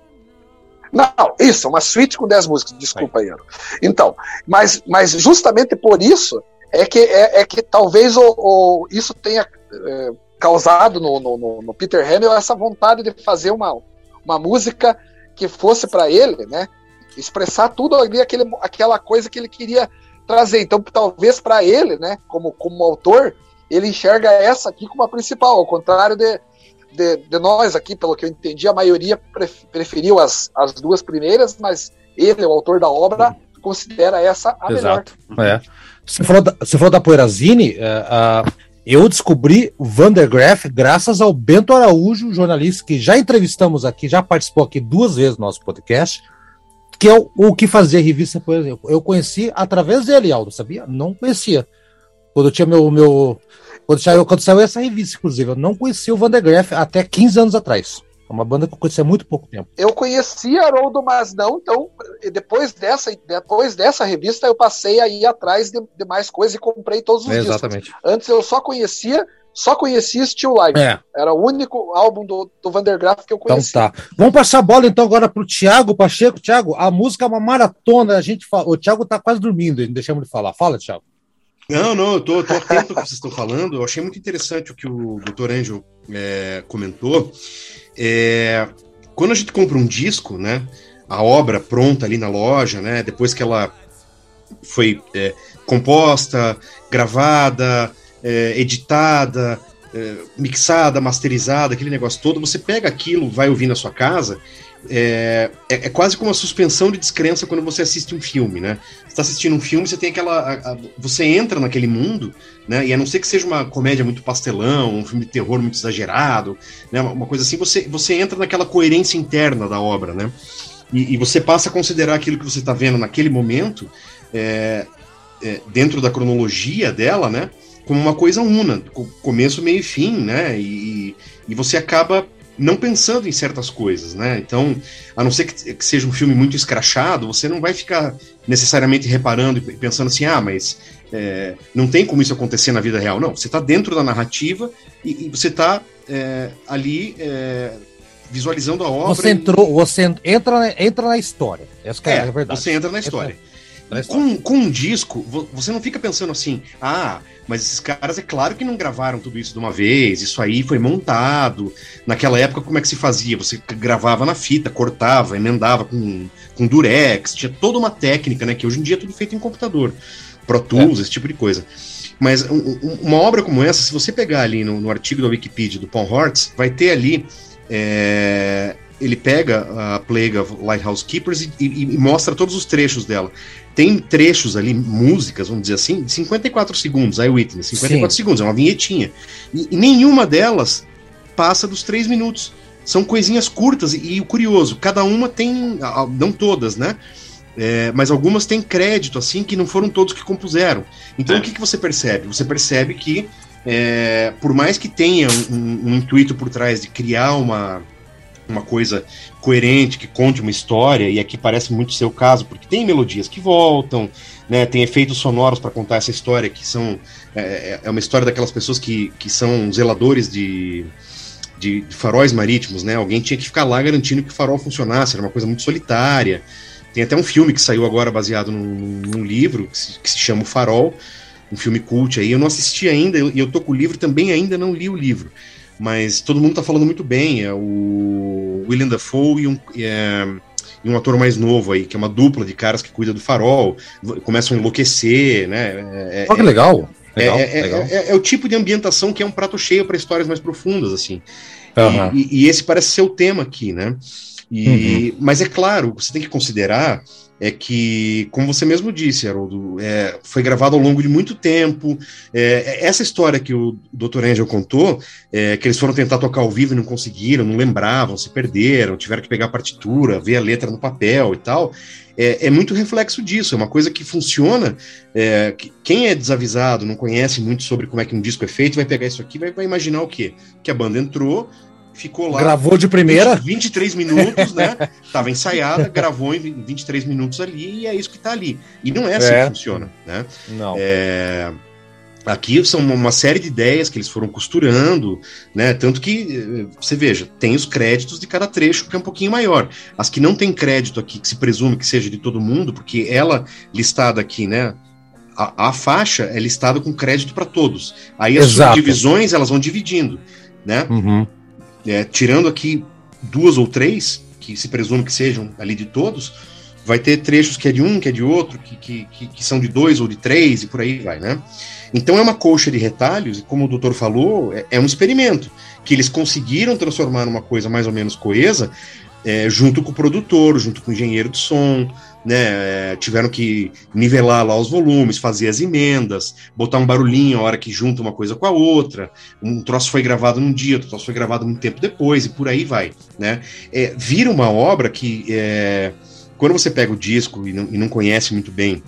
não, isso, uma suíte com 10 músicas, desculpa, Ian. Então, mas, mas justamente por isso é que, é, é que talvez o, o isso tenha é, causado no, no, no, Peter Hamill essa vontade de fazer uma, uma música que fosse para ele, né? expressar tudo ali, aquele, aquela coisa que ele queria trazer. Então, talvez para ele, né, como, como autor, ele enxerga essa aqui como a principal, ao contrário de, de, de nós aqui, pelo que eu entendi, a maioria preferiu as, as duas primeiras, mas ele, o autor da obra, considera essa a Exato. melhor. É. Você falou da, você falou da Poeirazine, uh, uh, eu descobri Vandergraaf graças ao Bento Araújo, jornalista que já entrevistamos aqui, já participou aqui duas vezes no nosso podcast, que é o, o que fazia revista, por exemplo. Eu conheci através dele, Aldo, sabia? Não conhecia. Quando tinha meu. meu quando, saiu, quando saiu essa revista, inclusive, eu não conhecia o Vandergraaf até 15 anos atrás. É uma banda que eu conheci há muito pouco tempo. Eu conhecia Haroldo, mas não, então, depois dessa, depois dessa revista, eu passei a ir atrás de, de mais coisas e comprei todos os é, discos. Exatamente. Antes eu só conhecia só conhecia Still Life. É. Era o único álbum do, do Vandergraaf que eu conhecia. Então tá. Vamos passar a bola então agora pro Thiago Pacheco. Thiago, a música é uma maratona. A gente fala... O Thiago tá quase dormindo, deixamos de falar. Fala, Thiago. Não, não, eu tô, tô atento ao que vocês estão falando. Eu achei muito interessante o que o Dr. Angel é, comentou. É, quando a gente compra um disco, né? A obra pronta ali na loja, né? Depois que ela foi é, composta, gravada, é, editada, é, mixada, masterizada, aquele negócio todo, você pega aquilo, vai ouvir na sua casa, é, é, é, quase como uma suspensão de descrença quando você assiste um filme, né? Você está assistindo um filme, você tem aquela. A, a, você entra naquele mundo, né? E a não ser que seja uma comédia muito pastelão, um filme de terror muito exagerado, né? Uma, uma coisa assim, você, você entra naquela coerência interna da obra, né? E, e você passa a considerar aquilo que você está vendo naquele momento, é, é, dentro da cronologia dela, né? como uma coisa una, começo, meio e fim, né? E, e você acaba não pensando em certas coisas, né? Então, a não ser que, que, seja um filme muito escrachado, você não vai ficar necessariamente reparando e pensando assim, ah, mas é, não tem como isso acontecer na vida real. Não, você está dentro da narrativa e, e você está é, ali é, visualizando a obra. Você entrou, e... você entra, entra na história. Essa é, é a verdade. Você entra na história. Entra... Com, com um disco, você não fica pensando assim, ah, mas esses caras, é claro que não gravaram tudo isso de uma vez, isso aí foi montado. Naquela época, como é que se fazia? Você gravava na fita, cortava, emendava com, com durex, tinha toda uma técnica, né? Que hoje em dia é tudo feito em computador. Pro Tools, é. esse tipo de coisa. Mas um, uma obra como essa, se você pegar ali no, no artigo da Wikipedia do Paul Hortz, vai ter ali. É, ele pega a Plague of Lighthouse Keepers e, e, e, mostra todos os trechos dela tem trechos ali, músicas, vamos dizer assim, de 54 segundos, I Witness, 54 Sim. segundos, é uma vinhetinha. E, e, nenhuma delas passa dos três minutos. São coisinhas curtas e, e o curioso, cada uma tem, não todas, né? É, mas algumas têm crédito, assim, que não foram todos que compuseram. Então é. o que, que você percebe? Você percebe que, é, por mais que tenha um, um, intuito por trás de criar uma, uma coisa coerente, que conte uma história, e aqui parece muito ser o caso, porque tem melodias que voltam, né, tem efeitos sonoros para contar essa história, que são. É, é, é, uma história daquelas pessoas que, que são zeladores de, de, de faróis marítimos, né? Alguém tinha que ficar lá garantindo que o farol funcionasse, era uma coisa muito solitária. Tem até um filme que saiu agora baseado num, num livro que se, que se, chama O Farol, um filme cult aí. Eu não assisti ainda, e eu, eu tô com o livro também, ainda não li o livro. Mas todo mundo tá falando muito bem. É o William Dafoe e um, é, e um ator mais novo aí, que é uma dupla de caras que cuida do farol, começam a enlouquecer, né? É, Olha que legal. Legal, é, legal. É, é, o tipo de ambientação que é um prato cheio para histórias mais profundas, assim. Uhum. E, e, e, esse parece ser o tema aqui, né? E, uhum. Mas é claro, você tem que considerar é que, como você mesmo disse, Haroldo, é, foi gravado ao longo de muito tempo. É, essa história que o Dr. Angel contou, é, que eles foram tentar tocar ao vivo e não conseguiram, não lembravam, se perderam, tiveram que pegar a partitura, ver a letra no papel e tal, é, é muito reflexo disso. É uma coisa que funciona. É, que, quem é desavisado, não conhece muito sobre como é que um disco é feito, vai pegar isso aqui vai, vai imaginar o quê? Que a banda entrou ficou lá. Gravou de primeira? 20, 23 minutos, né? [LAUGHS] Tava ensaiada, gravou em 23 minutos ali e é isso que tá ali. E não é assim é. que funciona, né? Não. É... Aqui são uma série de ideias que eles foram costurando, né? Tanto que, eh, você veja, tem os créditos de cada trecho que é um pouquinho maior. As que não tem crédito aqui, que se presume que seja de todo mundo, porque ela listada aqui, né? A, a faixa é listada com crédito para todos. Aí as Exato. subdivisões elas vão dividindo, né? Uhum é, tirando aqui duas ou três, que se presume que sejam ali de todos, vai ter trechos que é de um, que é de outro, que, que, que, que são de dois ou de três, e por aí vai, né? Então é uma colcha de retalhos, e como o doutor falou, é, é um experimento, que eles conseguiram transformar numa coisa mais ou menos coesa, é, junto com o produtor, junto com o engenheiro de som, né, tiveram que nivelar lá os volumes, fazer as emendas, botar um barulhinho a hora que junta uma coisa com a outra. Um troço foi gravado num dia, outro troço foi gravado um tempo depois, e por aí vai. Né? É, vira uma obra que, é, quando você pega o disco e não, e não conhece muito bem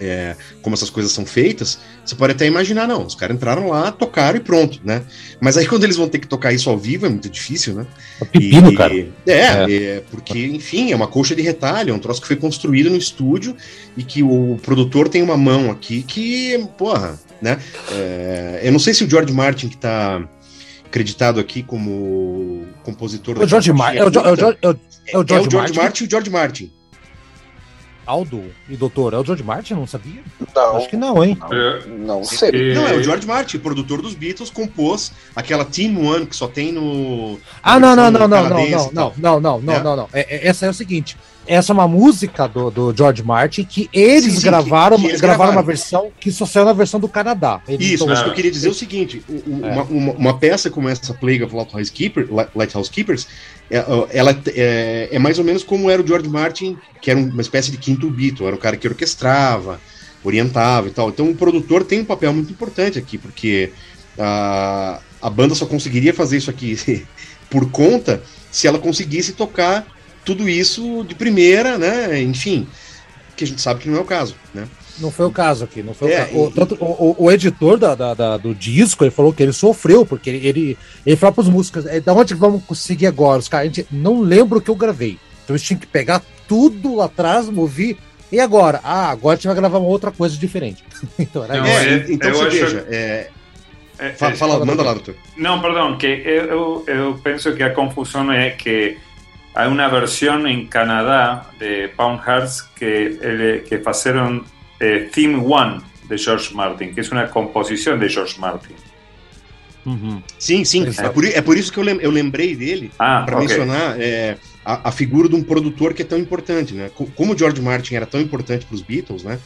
é, como essas coisas são feitas, você pode até imaginar, não, os caras entraram lá, tocaram e pronto, né? Mas aí quando eles vão ter que tocar isso ao vivo é muito difícil, né? É pepino, e, cara. É, é, é, porque, enfim, é uma coxa de retalho, é um troço que foi construído no estúdio e que o produtor tem uma mão aqui que, porra, né? É, eu não sei se o George Martin que tá acreditado aqui como compositor o George Martin é, o, George, é, o, é o George Martin e o George Martin. Aldo e doutor, é o George Martin? Não sabia? Não. Acho que não, hein? Não, é, não sei. Não, é o George Martin, produtor dos Beatles, compôs aquela Team One que só tem no. Ah, não, não, não, não, não, não, não, não, não, não, não, não. Essa é o seguinte: essa é uma música do, do George Martin que eles sim, sim, gravaram, que, que eles gravaram, gravaram, uma versão que só saiu na versão do Canadá. Eles Isso, mas o que eu queria dizer é o seguinte: é. uma, uma, uma, peça como essa Plague of Lighthouse, Keeper, Lighthouse Keepers, é, ela é, é, mais ou menos como era o George Martin, que era uma espécie de quinto Beatle, era o cara que orquestrava, orientava e tal. Então o produtor tem um papel muito importante aqui, porque a, a banda só conseguiria fazer isso aqui [LAUGHS] por conta se ela conseguisse tocar tudo isso de primeira, né? Enfim, que a gente sabe que não é o caso, né? Não foi o caso aqui, não foi é, o caso. O, tanto, o, o, editor da, da, da, do disco, ele falou que ele sofreu, porque ele, ele, ele falou para os músicos, é, da onde vamos conseguir agora? Os caras, a gente não lembra o que eu gravei. Então eles tinham que pegar tudo lá atrás, mover. E agora? Ah, agora a gente vai gravar uma outra coisa diferente. [LAUGHS] então, era não, é, então você acho... veja, é, é, fala, fala, manda lá, doutor. Não, perdão, que eu, eu penso que a confusão é que hay una versión en Canadá de Pound Hearts que, que hicieron eh, Theme One de George Martin, que é uma composição de George Martin. Uhum. Sim, sim. É por, é por, isso que eu, lem eu lembrei dele ah, para okay. mencionar é, a, a, figura de um produtor que é tão importante, né? Como o George Martin era tão importante para os Beatles, né?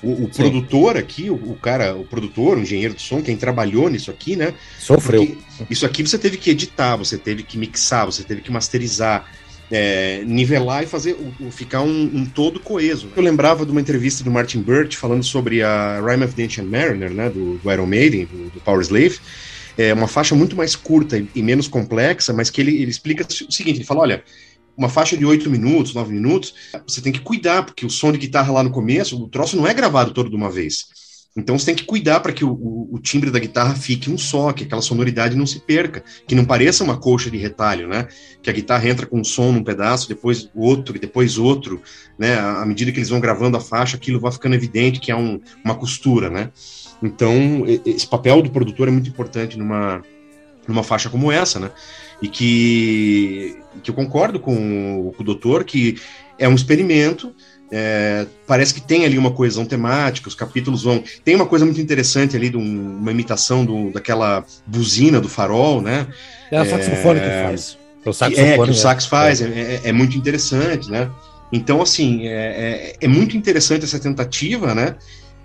O, o produtor aqui, o, o, cara, o produtor, o engenheiro de som, quem trabalhou nisso aqui, né? Sofreu. isso aqui você teve que editar, você teve que mixar, você teve que masterizar, é, nivelar e fazer o, ficar um, um, todo coeso. Né? Eu lembrava de uma entrevista do Martin Burt falando sobre a Rime of the Ancient Mariner, né, do, do Iron Maiden, do, do Power Slave, é uma faixa muito mais curta e, e menos complexa, mas que ele, ele explica o seguinte: ele fala, olha, uma faixa de 8 minutos, 9 minutos, você tem que cuidar, porque o som de guitarra lá no começo, o troço não é gravado todo de uma vez. Então você tem que cuidar para que o, o, o, timbre da guitarra fique um só, que aquela sonoridade não se perca, que não pareça uma colcha de retalho, né? Que a guitarra entra com um som num pedaço, depois outro, e depois outro, né? À medida que eles vão gravando a faixa, aquilo vai ficando evidente que é um, uma costura, né? Então esse papel do produtor é muito importante numa, numa faixa como essa, né? E que, que eu concordo com, com o doutor que é um experimento, é, parece que tem ali uma coesão temática, os capítulos vão. Tem uma coisa muito interessante ali, de um, uma imitação do, daquela buzina do farol, né? É o saxofone que faz. O saxofone, é, que o sax é. faz, é. É, é, muito interessante, né? Então, assim, é, é, é, muito interessante essa tentativa, né?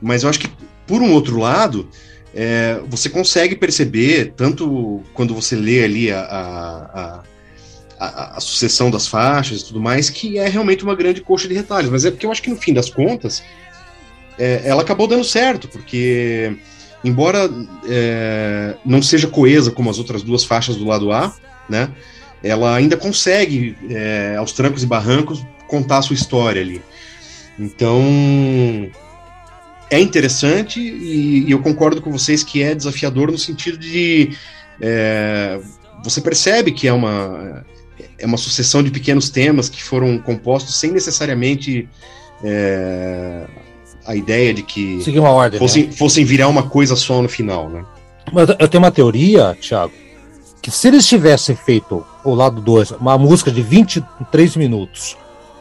Mas eu acho que, por um outro lado, você consegue perceber, tanto quando você lê ali a, a a, a, sucessão das faixas e tudo mais, que é realmente uma grande coxa de retalhos. Mas é porque eu acho que no fim das contas, é, ela acabou dando certo, porque embora é, não seja coesa como as outras duas faixas do lado A, né, ela ainda consegue, é, aos trancos e barrancos, contar a sua história ali. Então, é interessante e, e eu concordo com vocês que é desafiador no sentido de é, você percebe que é uma é uma sucessão de pequenos temas que foram compostos sem necessariamente é, a ideia de que Seguir uma ordem, fossem, né? fossem virar uma coisa só no final, né? Mas eu tenho uma teoria, Thiago, que se eles tivessem feito o lado 2, uma música de 23 minutos,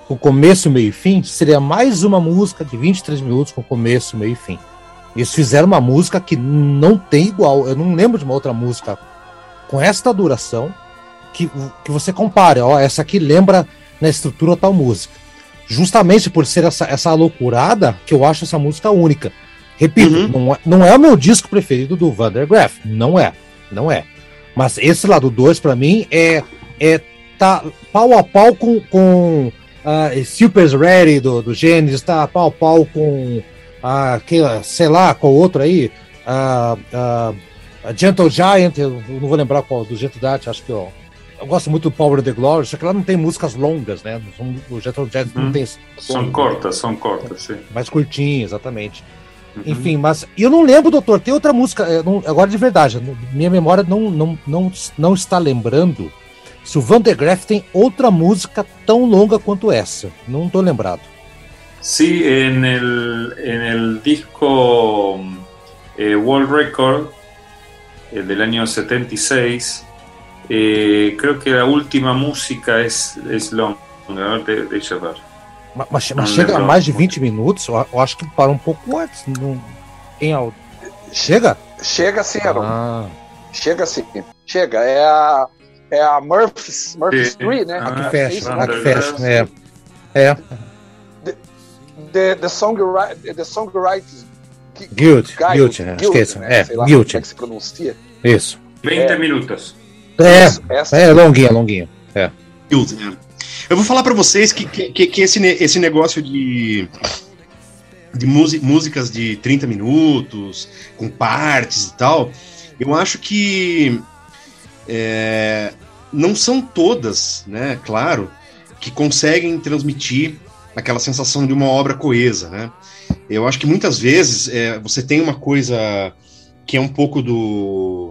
com começo, meio e fim, seria mais uma música de 23 minutos com começo, meio e fim. Eles fizeram uma música que não tem igual. Eu não lembro de uma outra música com esta duração que, que você compare, ó, essa aqui lembra na estrutura tal música. Justamente por ser essa, essa loucurada que eu acho essa música única. Repito, uhum. não, é, não é o meu disco preferido do Vandergraaf, não é, não é. Mas esse lado 2 para mim é é tá pau a pau com, com uh, Super Ready do, do Genesis, tá pau a pau com uh, que, sei lá, qual outro aí, uh, uh, Gentle Giant, eu não vou lembrar qual, do Gentle Giant, acho que eu, eu gosto muito do Power of the Glory, só que lá não tem músicas longas, né? O Jethro Jazz hum. não tem. São curtas, são curtas, sim. Mais curtinhas, exatamente. Uhum. Enfim, mas eu não lembro, doutor, tem outra música, não, agora de verdade, minha memória não, não, não, não está lembrando se o Van de Graaff tem outra música tão longa quanto essa. Não estou lembrado. Sí, en el, en el disco eh, World Record eh, del año 76, Eh, creo que a última música es, es longa, de, deixa eu ver. Mas, mas chega a mais de 20 minutos? Eu acho que para um pouco antes. Não... Em Chega? Chega sim, Aaron. Ah. Chega sim. Chega. É a, é a Murphy, Murphy Street, né? Ah, que fecha. Ah, que fecha. É. É. The, the, the songwriter. The songwriter Guild. Guild, né? esqueça. Né? É, Guild. Como é que se pronuncia? Isso. 20 é. minutos. É, essa... é longuinha, longuinha. É. Eu vou falar para vocês que, que, que, esse, esse negócio de, de músicas de 30 minutos, com partes e tal, eu acho que é, não são todas, né, claro, que conseguem transmitir aquela sensação de uma obra coesa, né? Eu acho que muitas vezes é, você tem uma coisa que é um pouco do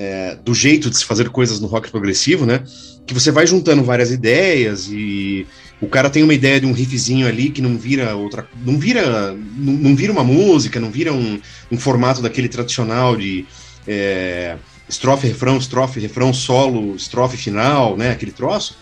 é, do jeito de se fazer coisas no rock progressivo, né? Que você vai juntando várias ideias e o cara tem uma ideia de um riffzinho ali que não vira outra, não vira, não, não vira uma música, não vira um, um formato daquele tradicional de é, estrofe, refrão, estrofe, refrão, solo, estrofe final, né? Aquele troço.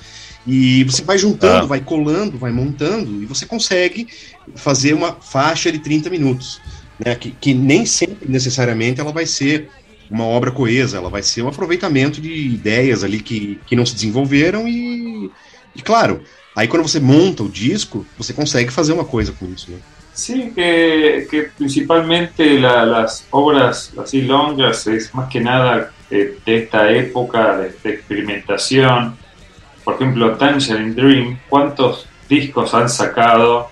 E você vai juntando, ah. vai colando, vai montando e você consegue fazer uma faixa de 30 minutos, né? Que, que nem sempre necessariamente ela vai ser uma obra coesa, ela vai ser um aproveitamento de ideias ali que, que não se desenvolveram e, e claro, aí quando você monta o disco, você consegue fazer uma coisa com isso, né? Sí, que, que principalmente la, las obras así longas es más que nada de, de, esta época de, de experimentación. Por ejemplo, Tangerine Dream, ¿cuántos discos han sacado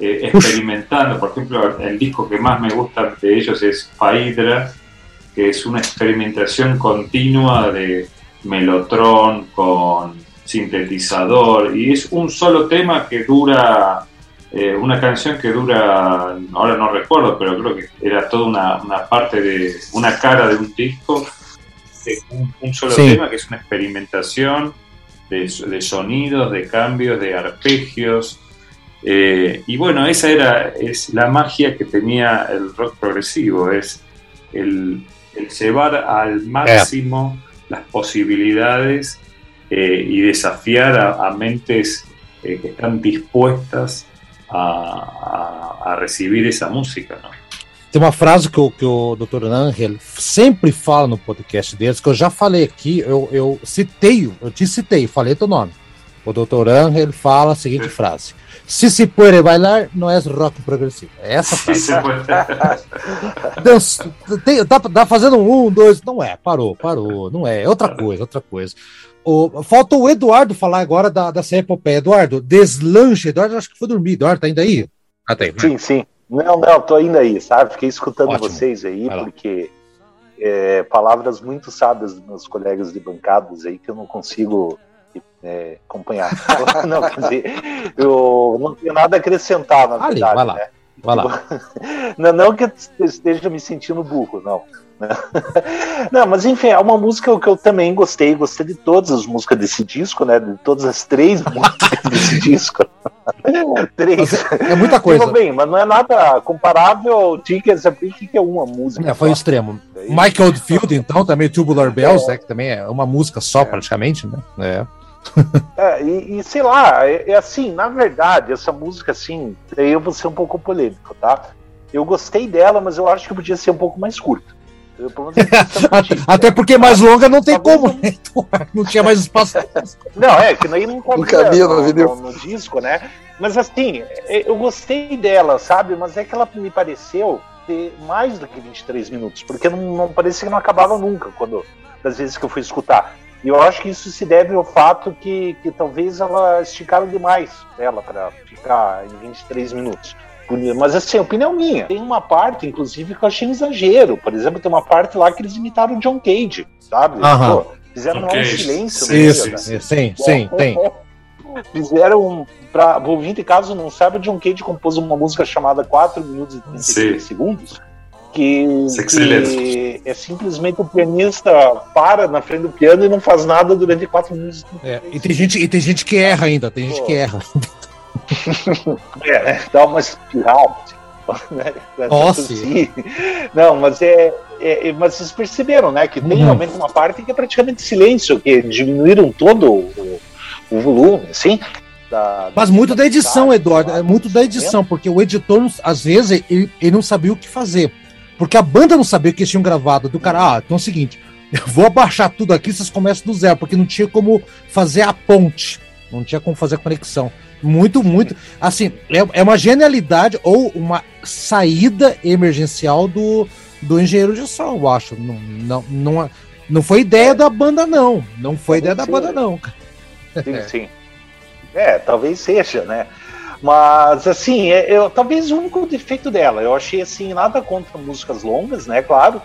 eh, experimentando? Por ejemplo, el disco que más me gusta de ellos es Phaedra, que es una experimentación continua de melotron con sintetizador y es un solo tema que dura, eh, una canción que dura, ahora no recuerdo, pero creo que era toda una, parte de una cara de un disco, de un, solo tema que es una experimentación de, sonidos, de cambios, de arpegios. Eh, y bueno, esa era es la magia que tenía el rock progresivo, es el, llevar al máximo las posibilidades eh, y desafiar a, mentes eh, que están dispuestas a, a, recibir esa música. Tem uma frase que o, que o Dr. Angel sempre fala no podcast deles, que eu já falei aqui, eu, eu citei, eu te citei, falei teu nome. O Dr. Angel fala a seguinte frase: Se se puede bailar, não é rock progressivo. É essa frase. Dança, tem, tá, tá fazendo um, dois, não é, parou, parou, não é, é outra coisa, outra coisa. O, falta o Eduardo falar agora da, dessa epopeia. Eduardo, deslanche. Eduardo, acho que foi dormir. Eduardo, tá ainda aí? Ah, tem. Sim, sim. Não, não, tô ainda aí, sabe? Fiquei escutando Ótimo. vocês aí, porque é, palavras muito sábias dos meus colegas de bancadas aí que eu não consigo é, acompanhar. [LAUGHS] não, quer dizer, eu não tenho nada a acrescentar, na verdade. vai lá. Né? Vai lá. [LAUGHS] Não, não que eu esteja me sentindo burro, não. [LAUGHS] Não, mas enfim, é uma música que eu também gostei. Gostei de todas as músicas desse disco, né? De todas as três músicas desse disco. três. É, é muita coisa. Tudo bem, mas não é nada comparável ao Tickets Pick, que é uma música. É, foi só. extremo. Aí, Michael Field, então, também Tubular Bells, é. né? Que também é uma música só, é. praticamente, né? É. [LAUGHS] é, e, e, sei lá, é, é, assim, na verdade, essa música, assim, eu vou ser um pouco polêmico, tá? Eu gostei dela, mas eu acho que podia ser um pouco mais curta. Eu, [LAUGHS] Até porque mais longa não tem como, né? Não tinha mais espaço. [LAUGHS] Não, é, que aí não cabia no, no, no, disco, né? Mas assim, é, eu gostei dela, sabe? Mas é que ela me pareceu ter mais do que 23 minutos, porque não, não parecia que não acabava nunca, quando das vezes que eu fui escutar. E eu acho que isso se deve ao fato que, que talvez ela esticaram demais ela para ficar em 23 minutos. Mas assim, opinião minha. Tem uma parte, inclusive, que eu achei um exagero. Por exemplo, tem uma parte lá que eles imitaram o John Cage, sabe? Pô, fizeram um silêncio. Sim, sim, né? sim, sim, sim, tem. [LAUGHS] Fizeram, para o ouvinte, caso não saiba, John Cage compôs uma música chamada 4 minutos e 33 segundos. Que, que, é simplesmente o pianista para na frente do piano e não faz nada durante 4 minutos. É, e, tem gente, e tem gente que erra ainda, tem gente Pô. que erra. [LAUGHS] é, né? dá uma espiral. [LAUGHS] Né? Nossa. Não, mas é, é, Mas vocês perceberam, né? Que tem uhum. realmente uma parte que é praticamente silêncio, que diminuíram todo o, o volume, assim. Da, mas muito da edição, Eduardo, é muito da edição, porque o editor, às vezes, ele, ele não sabia o que fazer. Porque a banda não sabia que eles tinham gravado. Do cara, ah, então é o seguinte, eu vou abaixar tudo aqui, vocês começam do zero, porque não tinha como fazer a ponte, não tinha como fazer a conexão. Muito, muito. Assim, é, é uma genialidade ou uma saída emergencial do, do engenheiro de som, eu acho. Não, não, não, não foi ideia da banda, não. Não foi ideia da banda, não. Sim, sim. É, talvez seja, né? Mas, assim, é, eu, talvez o único defeito dela. Eu achei, assim, nada contra músicas longas, né? Claro.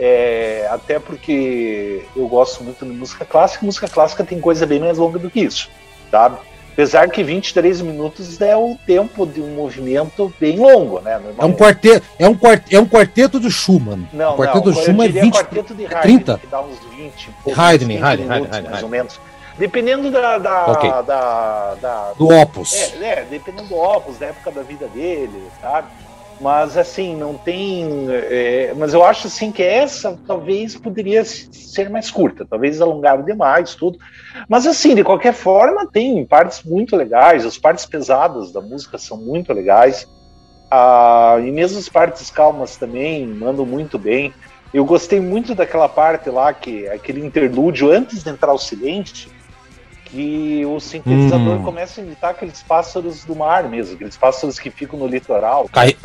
É, até porque eu gosto muito de música clássica. Música clássica tem coisa bem mais longa do que isso, sabe? Apesar que 23 minutos é o tempo de um movimento bem longo, né? É um quarteto, é um quarteto, é um quarteto do Schumann. Não, o quarteto não, do Schumann é 20, quarteto de Haydn, 30, que dá uns 20, Haydn, Haydn, Haydn, mais ou menos. Dependendo da, da, okay. da, da do opus. É, é, dependendo do opus, da época da vida dele, sabe? Mas assim, não tem. É, mas eu acho assim que essa talvez poderia ser mais curta, talvez alongado demais, tudo. Mas assim, de qualquer forma, tem partes muito legais, as partes pesadas da música são muito legais. Ah, e mesmo as partes calmas também mandam muito bem. Eu gostei muito daquela parte lá, que aquele interlúdio antes de entrar o silêncio, que o sintetizador hum. começa a imitar aqueles pássaros do mar mesmo, aqueles pássaros que ficam no litoral. Cai,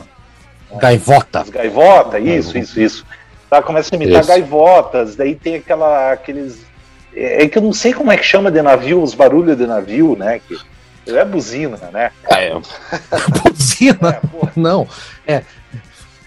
Gaivota. As gaivota, isso, isso, isso. Tá, começa a imitar isso. gaivotas, daí tem aquela, aqueles. É, é, que eu não sei como é que chama de navio, os barulhos de navio, né? Que é buzina, né? É, [LAUGHS] buzina? É, não, é.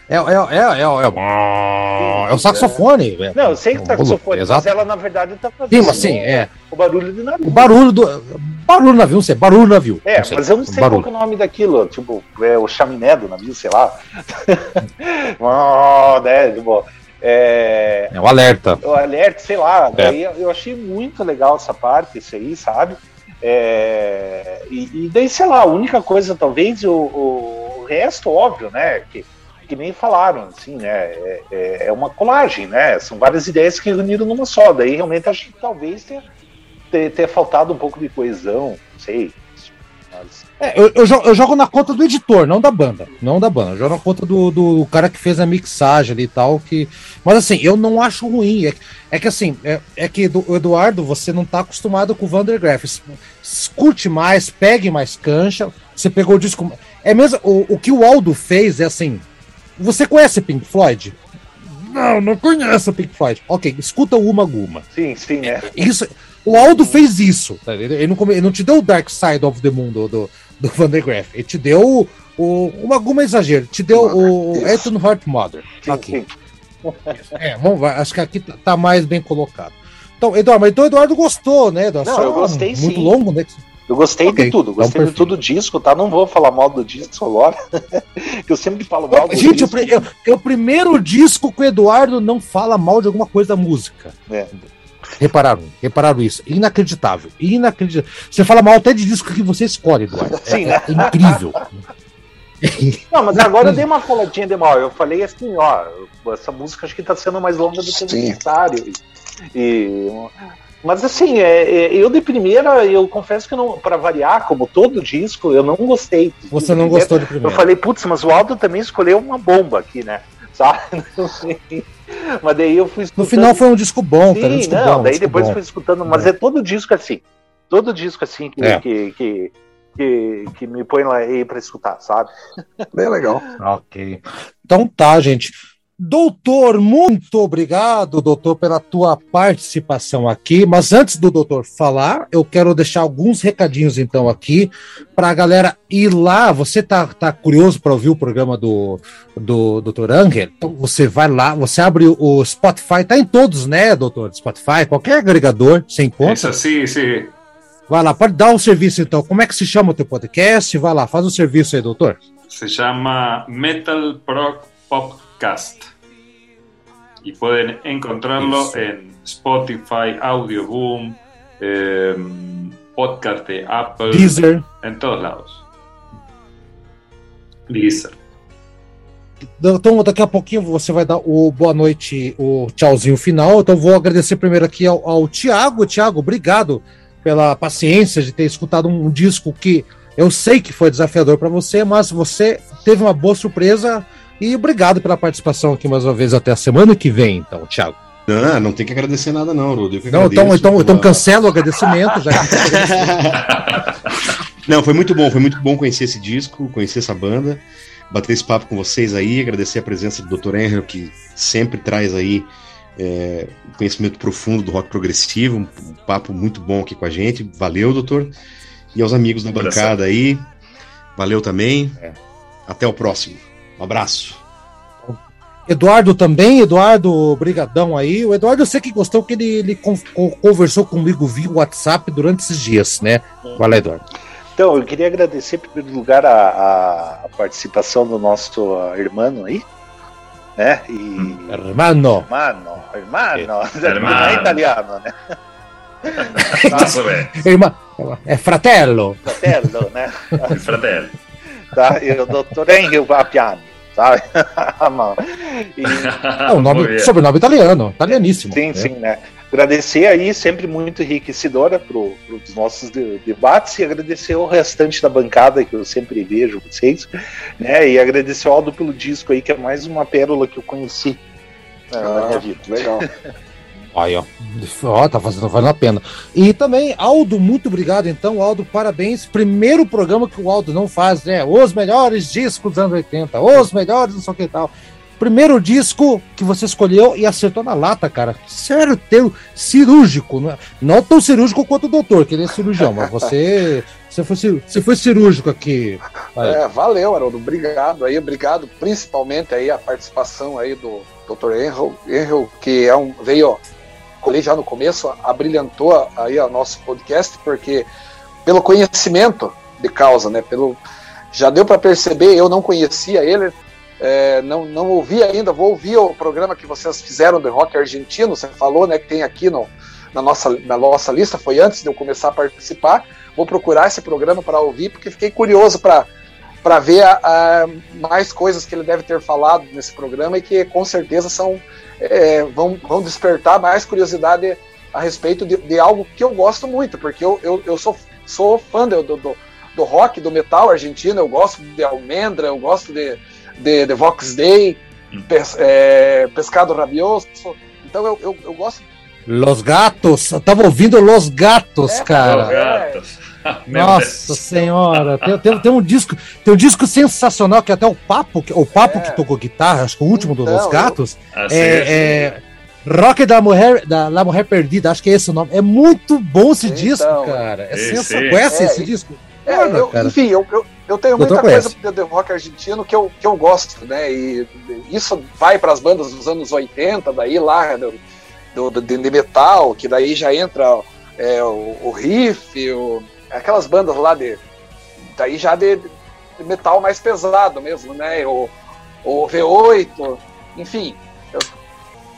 É, é, é, é, é, é o saxofone. Não, eu sei que o saxofone, mas ela na verdade tá fazendo Sim, mas sim, é. o barulho do navio. O barulho do. Barulho do navio, não sei, barulho do navio. É, mas eu não sei barulho. qual é o nome daquilo, tipo, é o chaminé do navio, sei lá. [LAUGHS] né, tipo, é... é o alerta. O alerta, sei lá. É. Daí eu achei muito legal essa parte, isso aí, sabe? É... E, e, daí, sei lá, a única coisa, talvez, o, o, o resto, óbvio, né? Que, que nem falaram, assim, né? É, é, é, uma colagem, né? São várias ideias que reuniram numa só. Daí realmente acho que talvez tenha, tenha, tenha faltado um pouco de coesão, não sei. É, eu, eu, jogo, eu, jogo, na conta do editor, não da banda. Não da banda. Eu jogo na conta do, do cara que fez a mixagem ali e tal. Que... Mas assim, eu não acho ruim. É, é que assim, é, é que do, Eduardo, você não tá acostumado com o Vandergraff. Escute mais, pegue mais cancha. Você pegou o disco. É mesmo. O, o que o Aldo fez é assim. Você conhece Pink Floyd? Não, não conheço Pink Floyd. Ok, escuta o Uma Guma. Sim, sim, é. Isso, o Aldo fez isso. Tá? Ele, não, ele não te deu o Dark Side of the Moon do, do, do Van der Graaf. Ele te deu o, o, uma Guma exagero. Te deu o Ethan Heart Mother. Aqui. [LAUGHS] É, vamos, acho que aqui tá, tá mais bem colocado. Então, Eduardo, mas então o Eduardo gostou, né? Eduardo? Não, eu gostei muito sim. longo, né? Eu gostei okay, de tudo, gostei então, de tudo disco, tá? Não vou falar mal do disco agora, [LAUGHS] que eu sempre falo mal do Gente, disco. Gente, é o primeiro disco que o Eduardo não fala mal de alguma coisa da música. É. Repararam, repararam isso. Inacreditável, inacreditável. Você fala mal até de disco que você escolhe, Eduardo. Sim, é, né? é incrível. [LAUGHS] Não, mas agora eu dei [LAUGHS] uma coladinha de mal. Eu falei assim, ó, essa música acho que tá sendo mais longa do que necessário. E, mas assim, é, é, eu de primeira, eu confesso que não, para variar, como todo disco, eu não gostei. Você não gostou de primeira? Eu falei, putz, mas o Aldo também escolheu uma bomba aqui, né? [LAUGHS] Sabe? [LAUGHS] mas daí eu fui escutando... No final foi um disco bom, Sim, cara. Um disco não, bom, daí um depois bom. fui escutando, mas é. é todo disco assim. Todo disco assim que, é. que, que, que, que, me põe lá aí pra escutar, sabe? Bem legal. Ok. Então tá, gente. Doutor, muito obrigado, doutor, pela tua participação aqui. Mas antes do doutor falar, eu quero deixar alguns recadinhos então aqui para a galera ir lá. Você tá, tá curioso para ouvir o programa do, do doutor Angel? Então você vai lá, você abre o Spotify, tá em todos, né, doutor? Spotify, qualquer agregador, sem encontra. Isso, sim, sim. Vai lá, pode dar um serviço então. Como é que se chama o teu podcast? Vai lá, faz o um serviço aí, doutor. Se chama Metal Pro Pop Podcast. Y pueden encontrarlo en Spotify, Audioboom, eh, podcast de Apple, Deezer. en todos lados. Deezer. Então, daqui a pouquinho você vai dar o boa noite, o tchauzinho final. Então, vou agradecer primeiro aqui ao, ao Tiago. Tiago, obrigado pela paciência de ter escutado um disco que eu sei que foi desafiador para você, mas você teve uma boa surpresa e obrigado pela participação aqui mais uma vez. Até a semana que vem, então, Thiago. Não, não tem que agradecer nada, não, Rudo. Não, então, então, então cancela o agradecimento. Já [LAUGHS] não, foi muito bom, foi muito bom conhecer esse disco, conhecer essa banda, bater esse papo com vocês aí, agradecer a presença do Dr. Henry, que sempre traz aí é, conhecimento profundo do rock progressivo, um, um, papo muito bom aqui com a gente. Valeu, doutor. E aos amigos da bancada aí, valeu também. É. Até o próximo. Um abraço. Eduardo também, Eduardo, brigadão aí. O Eduardo eu sei que gostou que ele, ele conversou comigo via WhatsApp durante esses dias, né? Vai lá, Eduardo. Então, eu queria agradecer, em primeiro lugar, a, a participação do nosso irmão aí, né? E... Hermano. Hermano, hermano. hermano. Não é italiano, né? Nossa, é fratello. Fratello, né? fratello. Tá? E o doutor Henry Vapiano sabe? [LAUGHS] e... [LAUGHS] É um nome, sobrenome italiano, italianíssimo. Sim, né? sim, né? Agradecer aí, sempre muito enriquecedora para os nossos de, debates e agradecer ao restante da bancada que eu sempre vejo vocês, né? E agradecer ao Aldo pelo disco aí, que é mais uma pérola que eu conheci ah, na minha vida. Legal. [LAUGHS] Aí, ó. ó. Tá fazendo, valendo a pena. E também, Aldo, muito obrigado. Então, Aldo, parabéns. Primeiro programa que o Aldo não faz, né? Os melhores discos dos anos 80, os melhores, não sei o que tal. Primeiro disco que você escolheu e acertou na lata, cara. Sério, teu cirúrgico. Não, é? não tão cirúrgico quanto o doutor, que ele é cirurgião, mas você, [LAUGHS] você, foi, você foi cirúrgico aqui, É, valeu, Haroldo. Obrigado aí, obrigado principalmente aí a participação aí do Dr. Enro, Enro que é um, veio, colei já no começo, abrilhantou aí o nosso podcast, porque pelo conhecimento de causa, né? Pelo, já deu para perceber, eu não conhecia ele, é, não, não ouvi ainda, vou ouvir o programa que vocês fizeram do rock argentino, você falou, né, que tem aqui no, na, nossa, na nossa lista, foi antes de eu começar a participar, vou procurar esse programa para ouvir, porque fiquei curioso para para ver a, a, mais coisas que ele deve ter falado nesse programa e que com certeza são é, vão, vão despertar mais curiosidade a respeito de, de, algo que eu gosto muito, porque eu, eu, eu sou, sou fã do, do, do rock, do metal argentino, eu gosto de Almendra, eu gosto de, de, de Vox Day, hum. pes, é, Pescado Rabioso, então eu, eu, eu gosto. Los Gatos, eu tava ouvindo Los Gatos, é, cara. Los Gatos. [LAUGHS] Nossa senhora, tem, tem, tem, um disco, tem um disco sensacional que até o Papo, o Papo é. que tocou guitarra, acho que o último então, dos Gatos, eu... ah, é, é Rock da Mulher, da La Mulher Perdida, acho que é esse o nome. É muito bom esse então, disco, cara. É sensacional. Conhece é, esse disco? É, eu, enfim, eu, eu, eu tenho muita coisa do rock argentino que eu, que eu gosto, né? E isso vai para as bandas dos anos 80, daí lá do, do, do de metal, que daí já entra é, o, o riff, o, aquelas bandas lá de. Daí já de, de metal mais pesado mesmo, né? O, o V8, enfim. Eu,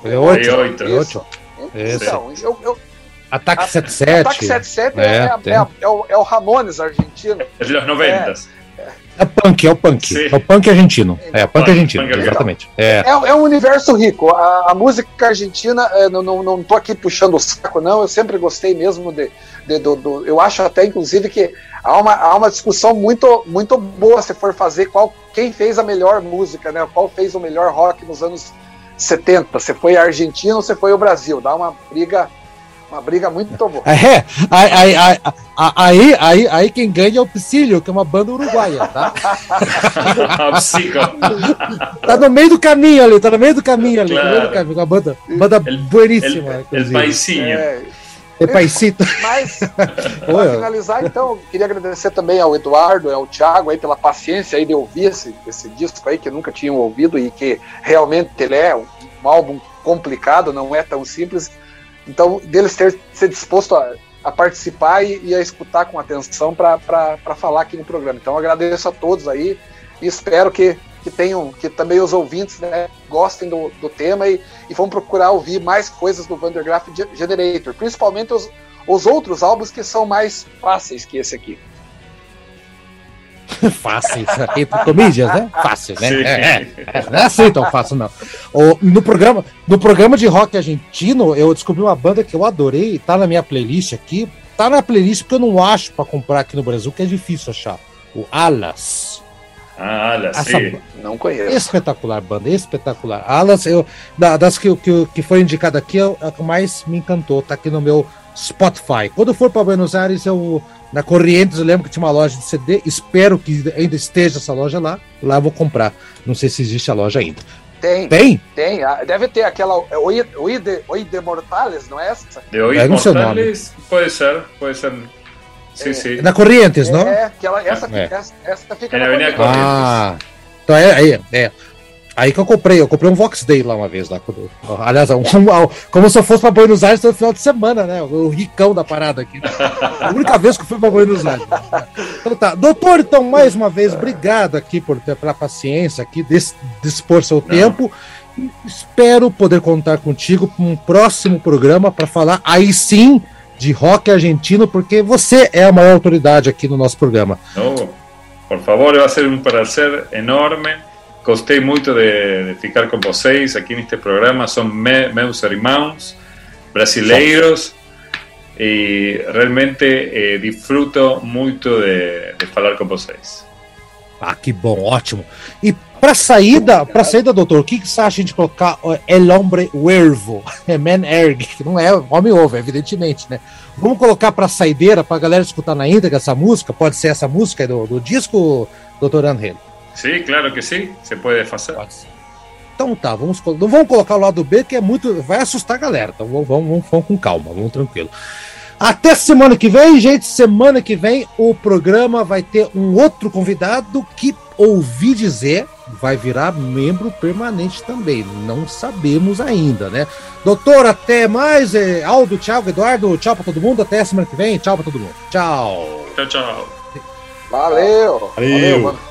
V8, V8. Então, eu, eu, Ataque 77. Ataque 77 é, é, é, é, o, é o Ramones argentino. É de 90. É punk, é o punk. Sim. É o punk argentino. É, punk, punk argentino, punk exatamente. É. É, é um universo rico. A, a música argentina, é, não, não, não tô aqui puxando o saco, não. Eu sempre gostei mesmo de. de do, do, eu acho até, inclusive, que há uma, há uma discussão muito, muito boa se for fazer qual, quem fez a melhor música, né? Qual fez o melhor rock nos anos 70. Se foi a Argentina ou se foi o Brasil. Dá uma briga uma briga muito boa. É, aí, aí, aí, aí, aí quem ganha é o Psylio, que é uma banda uruguaia, tá? [LAUGHS] tá no meio do caminho ali, tá no meio do caminho ali, claro. no meio do caminho, uma banda, banda el, bueníssima. El, el paisinho. É, é paisito. Mas, [LAUGHS] para finalizar, então, queria agradecer também ao Eduardo, ao Thiago aí pela paciência aí de ouvir esse, esse disco aí que nunca tinham ouvido e que realmente ele é um álbum complicado, não é tão simples então, deles ter ser disposto a, a participar e, e, a escutar com atenção para falar aqui no programa. Então, agradeço a todos aí e espero que, que tenham, que também os ouvintes né, gostem do, do tema e, e vão procurar ouvir mais coisas do Vandergraaf Generator, principalmente os, os outros álbuns que são mais fáceis que esse aqui. Fácil, entre comilhas, né? Fácil, né? É, é, é, não é assim tão fácil, não. O, no, programa, no programa de rock argentino, eu descobri uma banda que eu adorei, tá na minha playlist aqui. Tá na playlist porque eu não acho para comprar aqui no Brasil, que é difícil achar. O Alas. Ah, Alas, Essa, sim. Não conheço. Espetacular, banda, espetacular. Alas, eu, das que, que, que foi indicada aqui, é a que mais me encantou. Tá aqui no meu Spotify. Quando for para Buenos Aires, eu na Corrientes, eu lembro que tinha uma loja de CD. Espero que ainda esteja essa loja lá. Lá eu vou comprar. Não sei se existe a loja ainda. Tem. Tem? Tem. Ah, deve ter aquela. É, Oi, Oi, de, Oi de Mortales, não é essa? De Oi Mortales? Pode ser, pode ser. Sim, é, sim. Na Corrientes, é, não? É, aquela, essa, é. essa, essa fica é na Corrientes. Ah, então é, é, é. Aí que eu comprei, eu comprei um Vox Day lá uma vez. Lá, quando, aliás, um, [LAUGHS] um, como se eu fosse pra Buenos Aires todo final de semana, né? O ricão da parada aqui. A única vez que eu fui pra Buenos Aires. Então tá. Doutor, então, mais uma vez, obrigado aqui por ter pela paciência aqui, des, dispor seu Não. tempo. Espero poder contar contigo para um próximo programa para falar aí sim de rock argentino, porque você é a maior autoridade aqui no nosso programa. Oh, por favor, vai ser um prazer enorme Gostei muito de, de ficar com vocês aqui neste programa. São me, meus irmãos brasileiros e realmente eh, disfruto muito de, de falar com vocês. Ah, que bom, ótimo. E para saída, para saída, doutor, o que, que você acha de colocar El Hombre Huervo, [LAUGHS] é Man Erg, que não é homem ovo, evidentemente, né? Vamos colocar para saideira, para a galera escutar na íntegra essa música? Pode ser essa música do, do disco, doutor Angelo? Sim, claro que sim, se pode fazer. Então tá, vamos, não vamos colocar o lado B, que é muito. Vai assustar a galera. Então vamos, vamos, vamos com calma, vamos tranquilo. Até semana que vem, gente. Semana que vem o programa vai ter um outro convidado que ouvi dizer vai virar membro permanente também. Não sabemos ainda, né? Doutor, até mais. É, Aldo, Thiago, Eduardo, tchau para todo mundo. Até semana que vem. Tchau para todo mundo. Tchau. Tchau, tchau. Valeu. Valeu. Valeu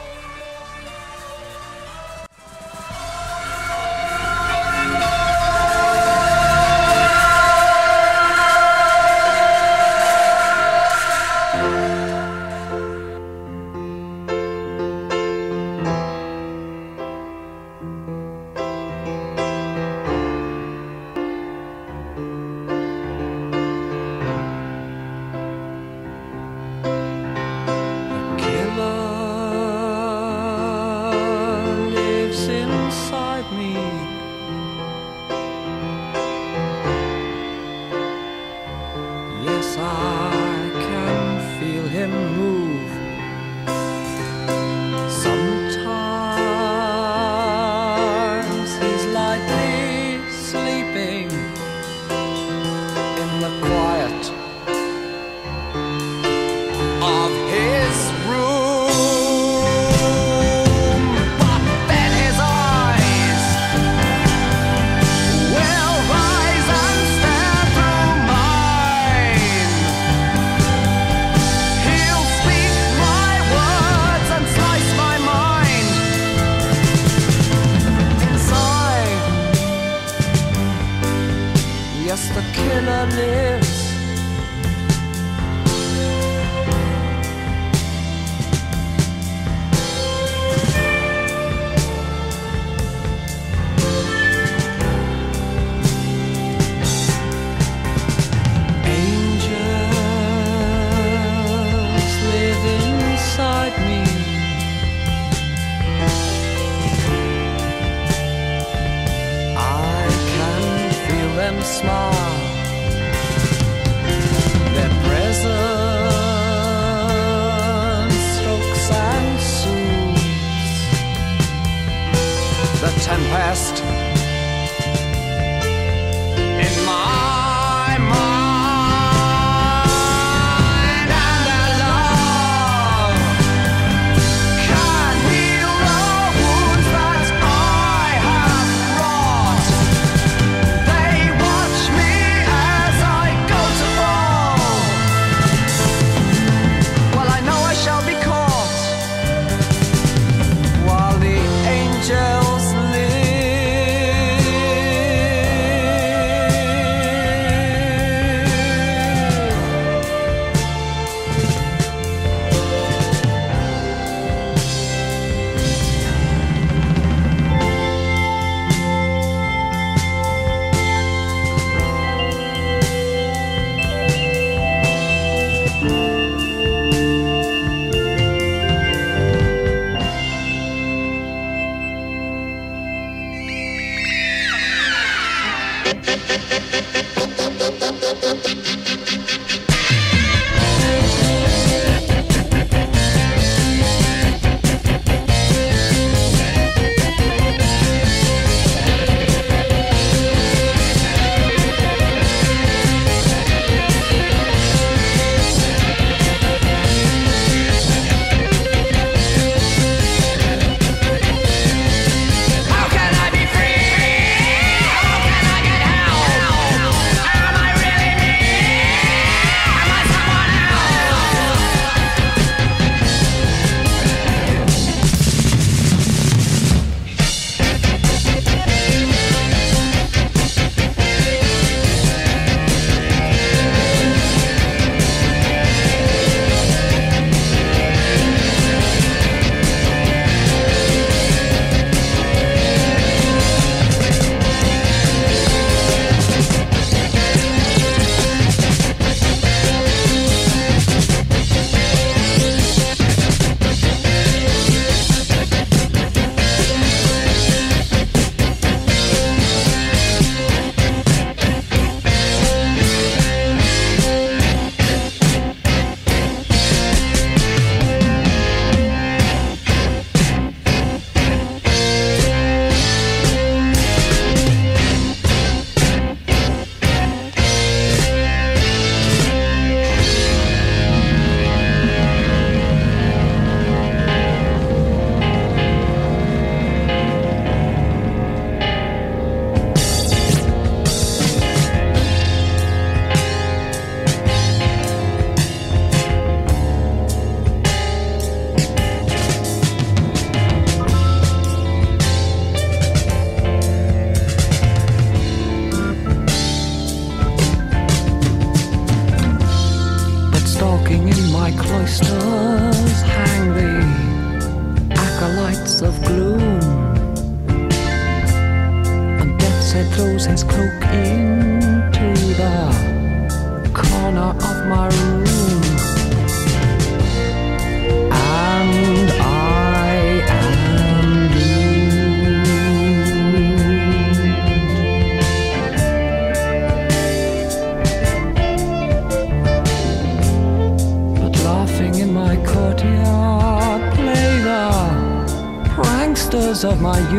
of my youth.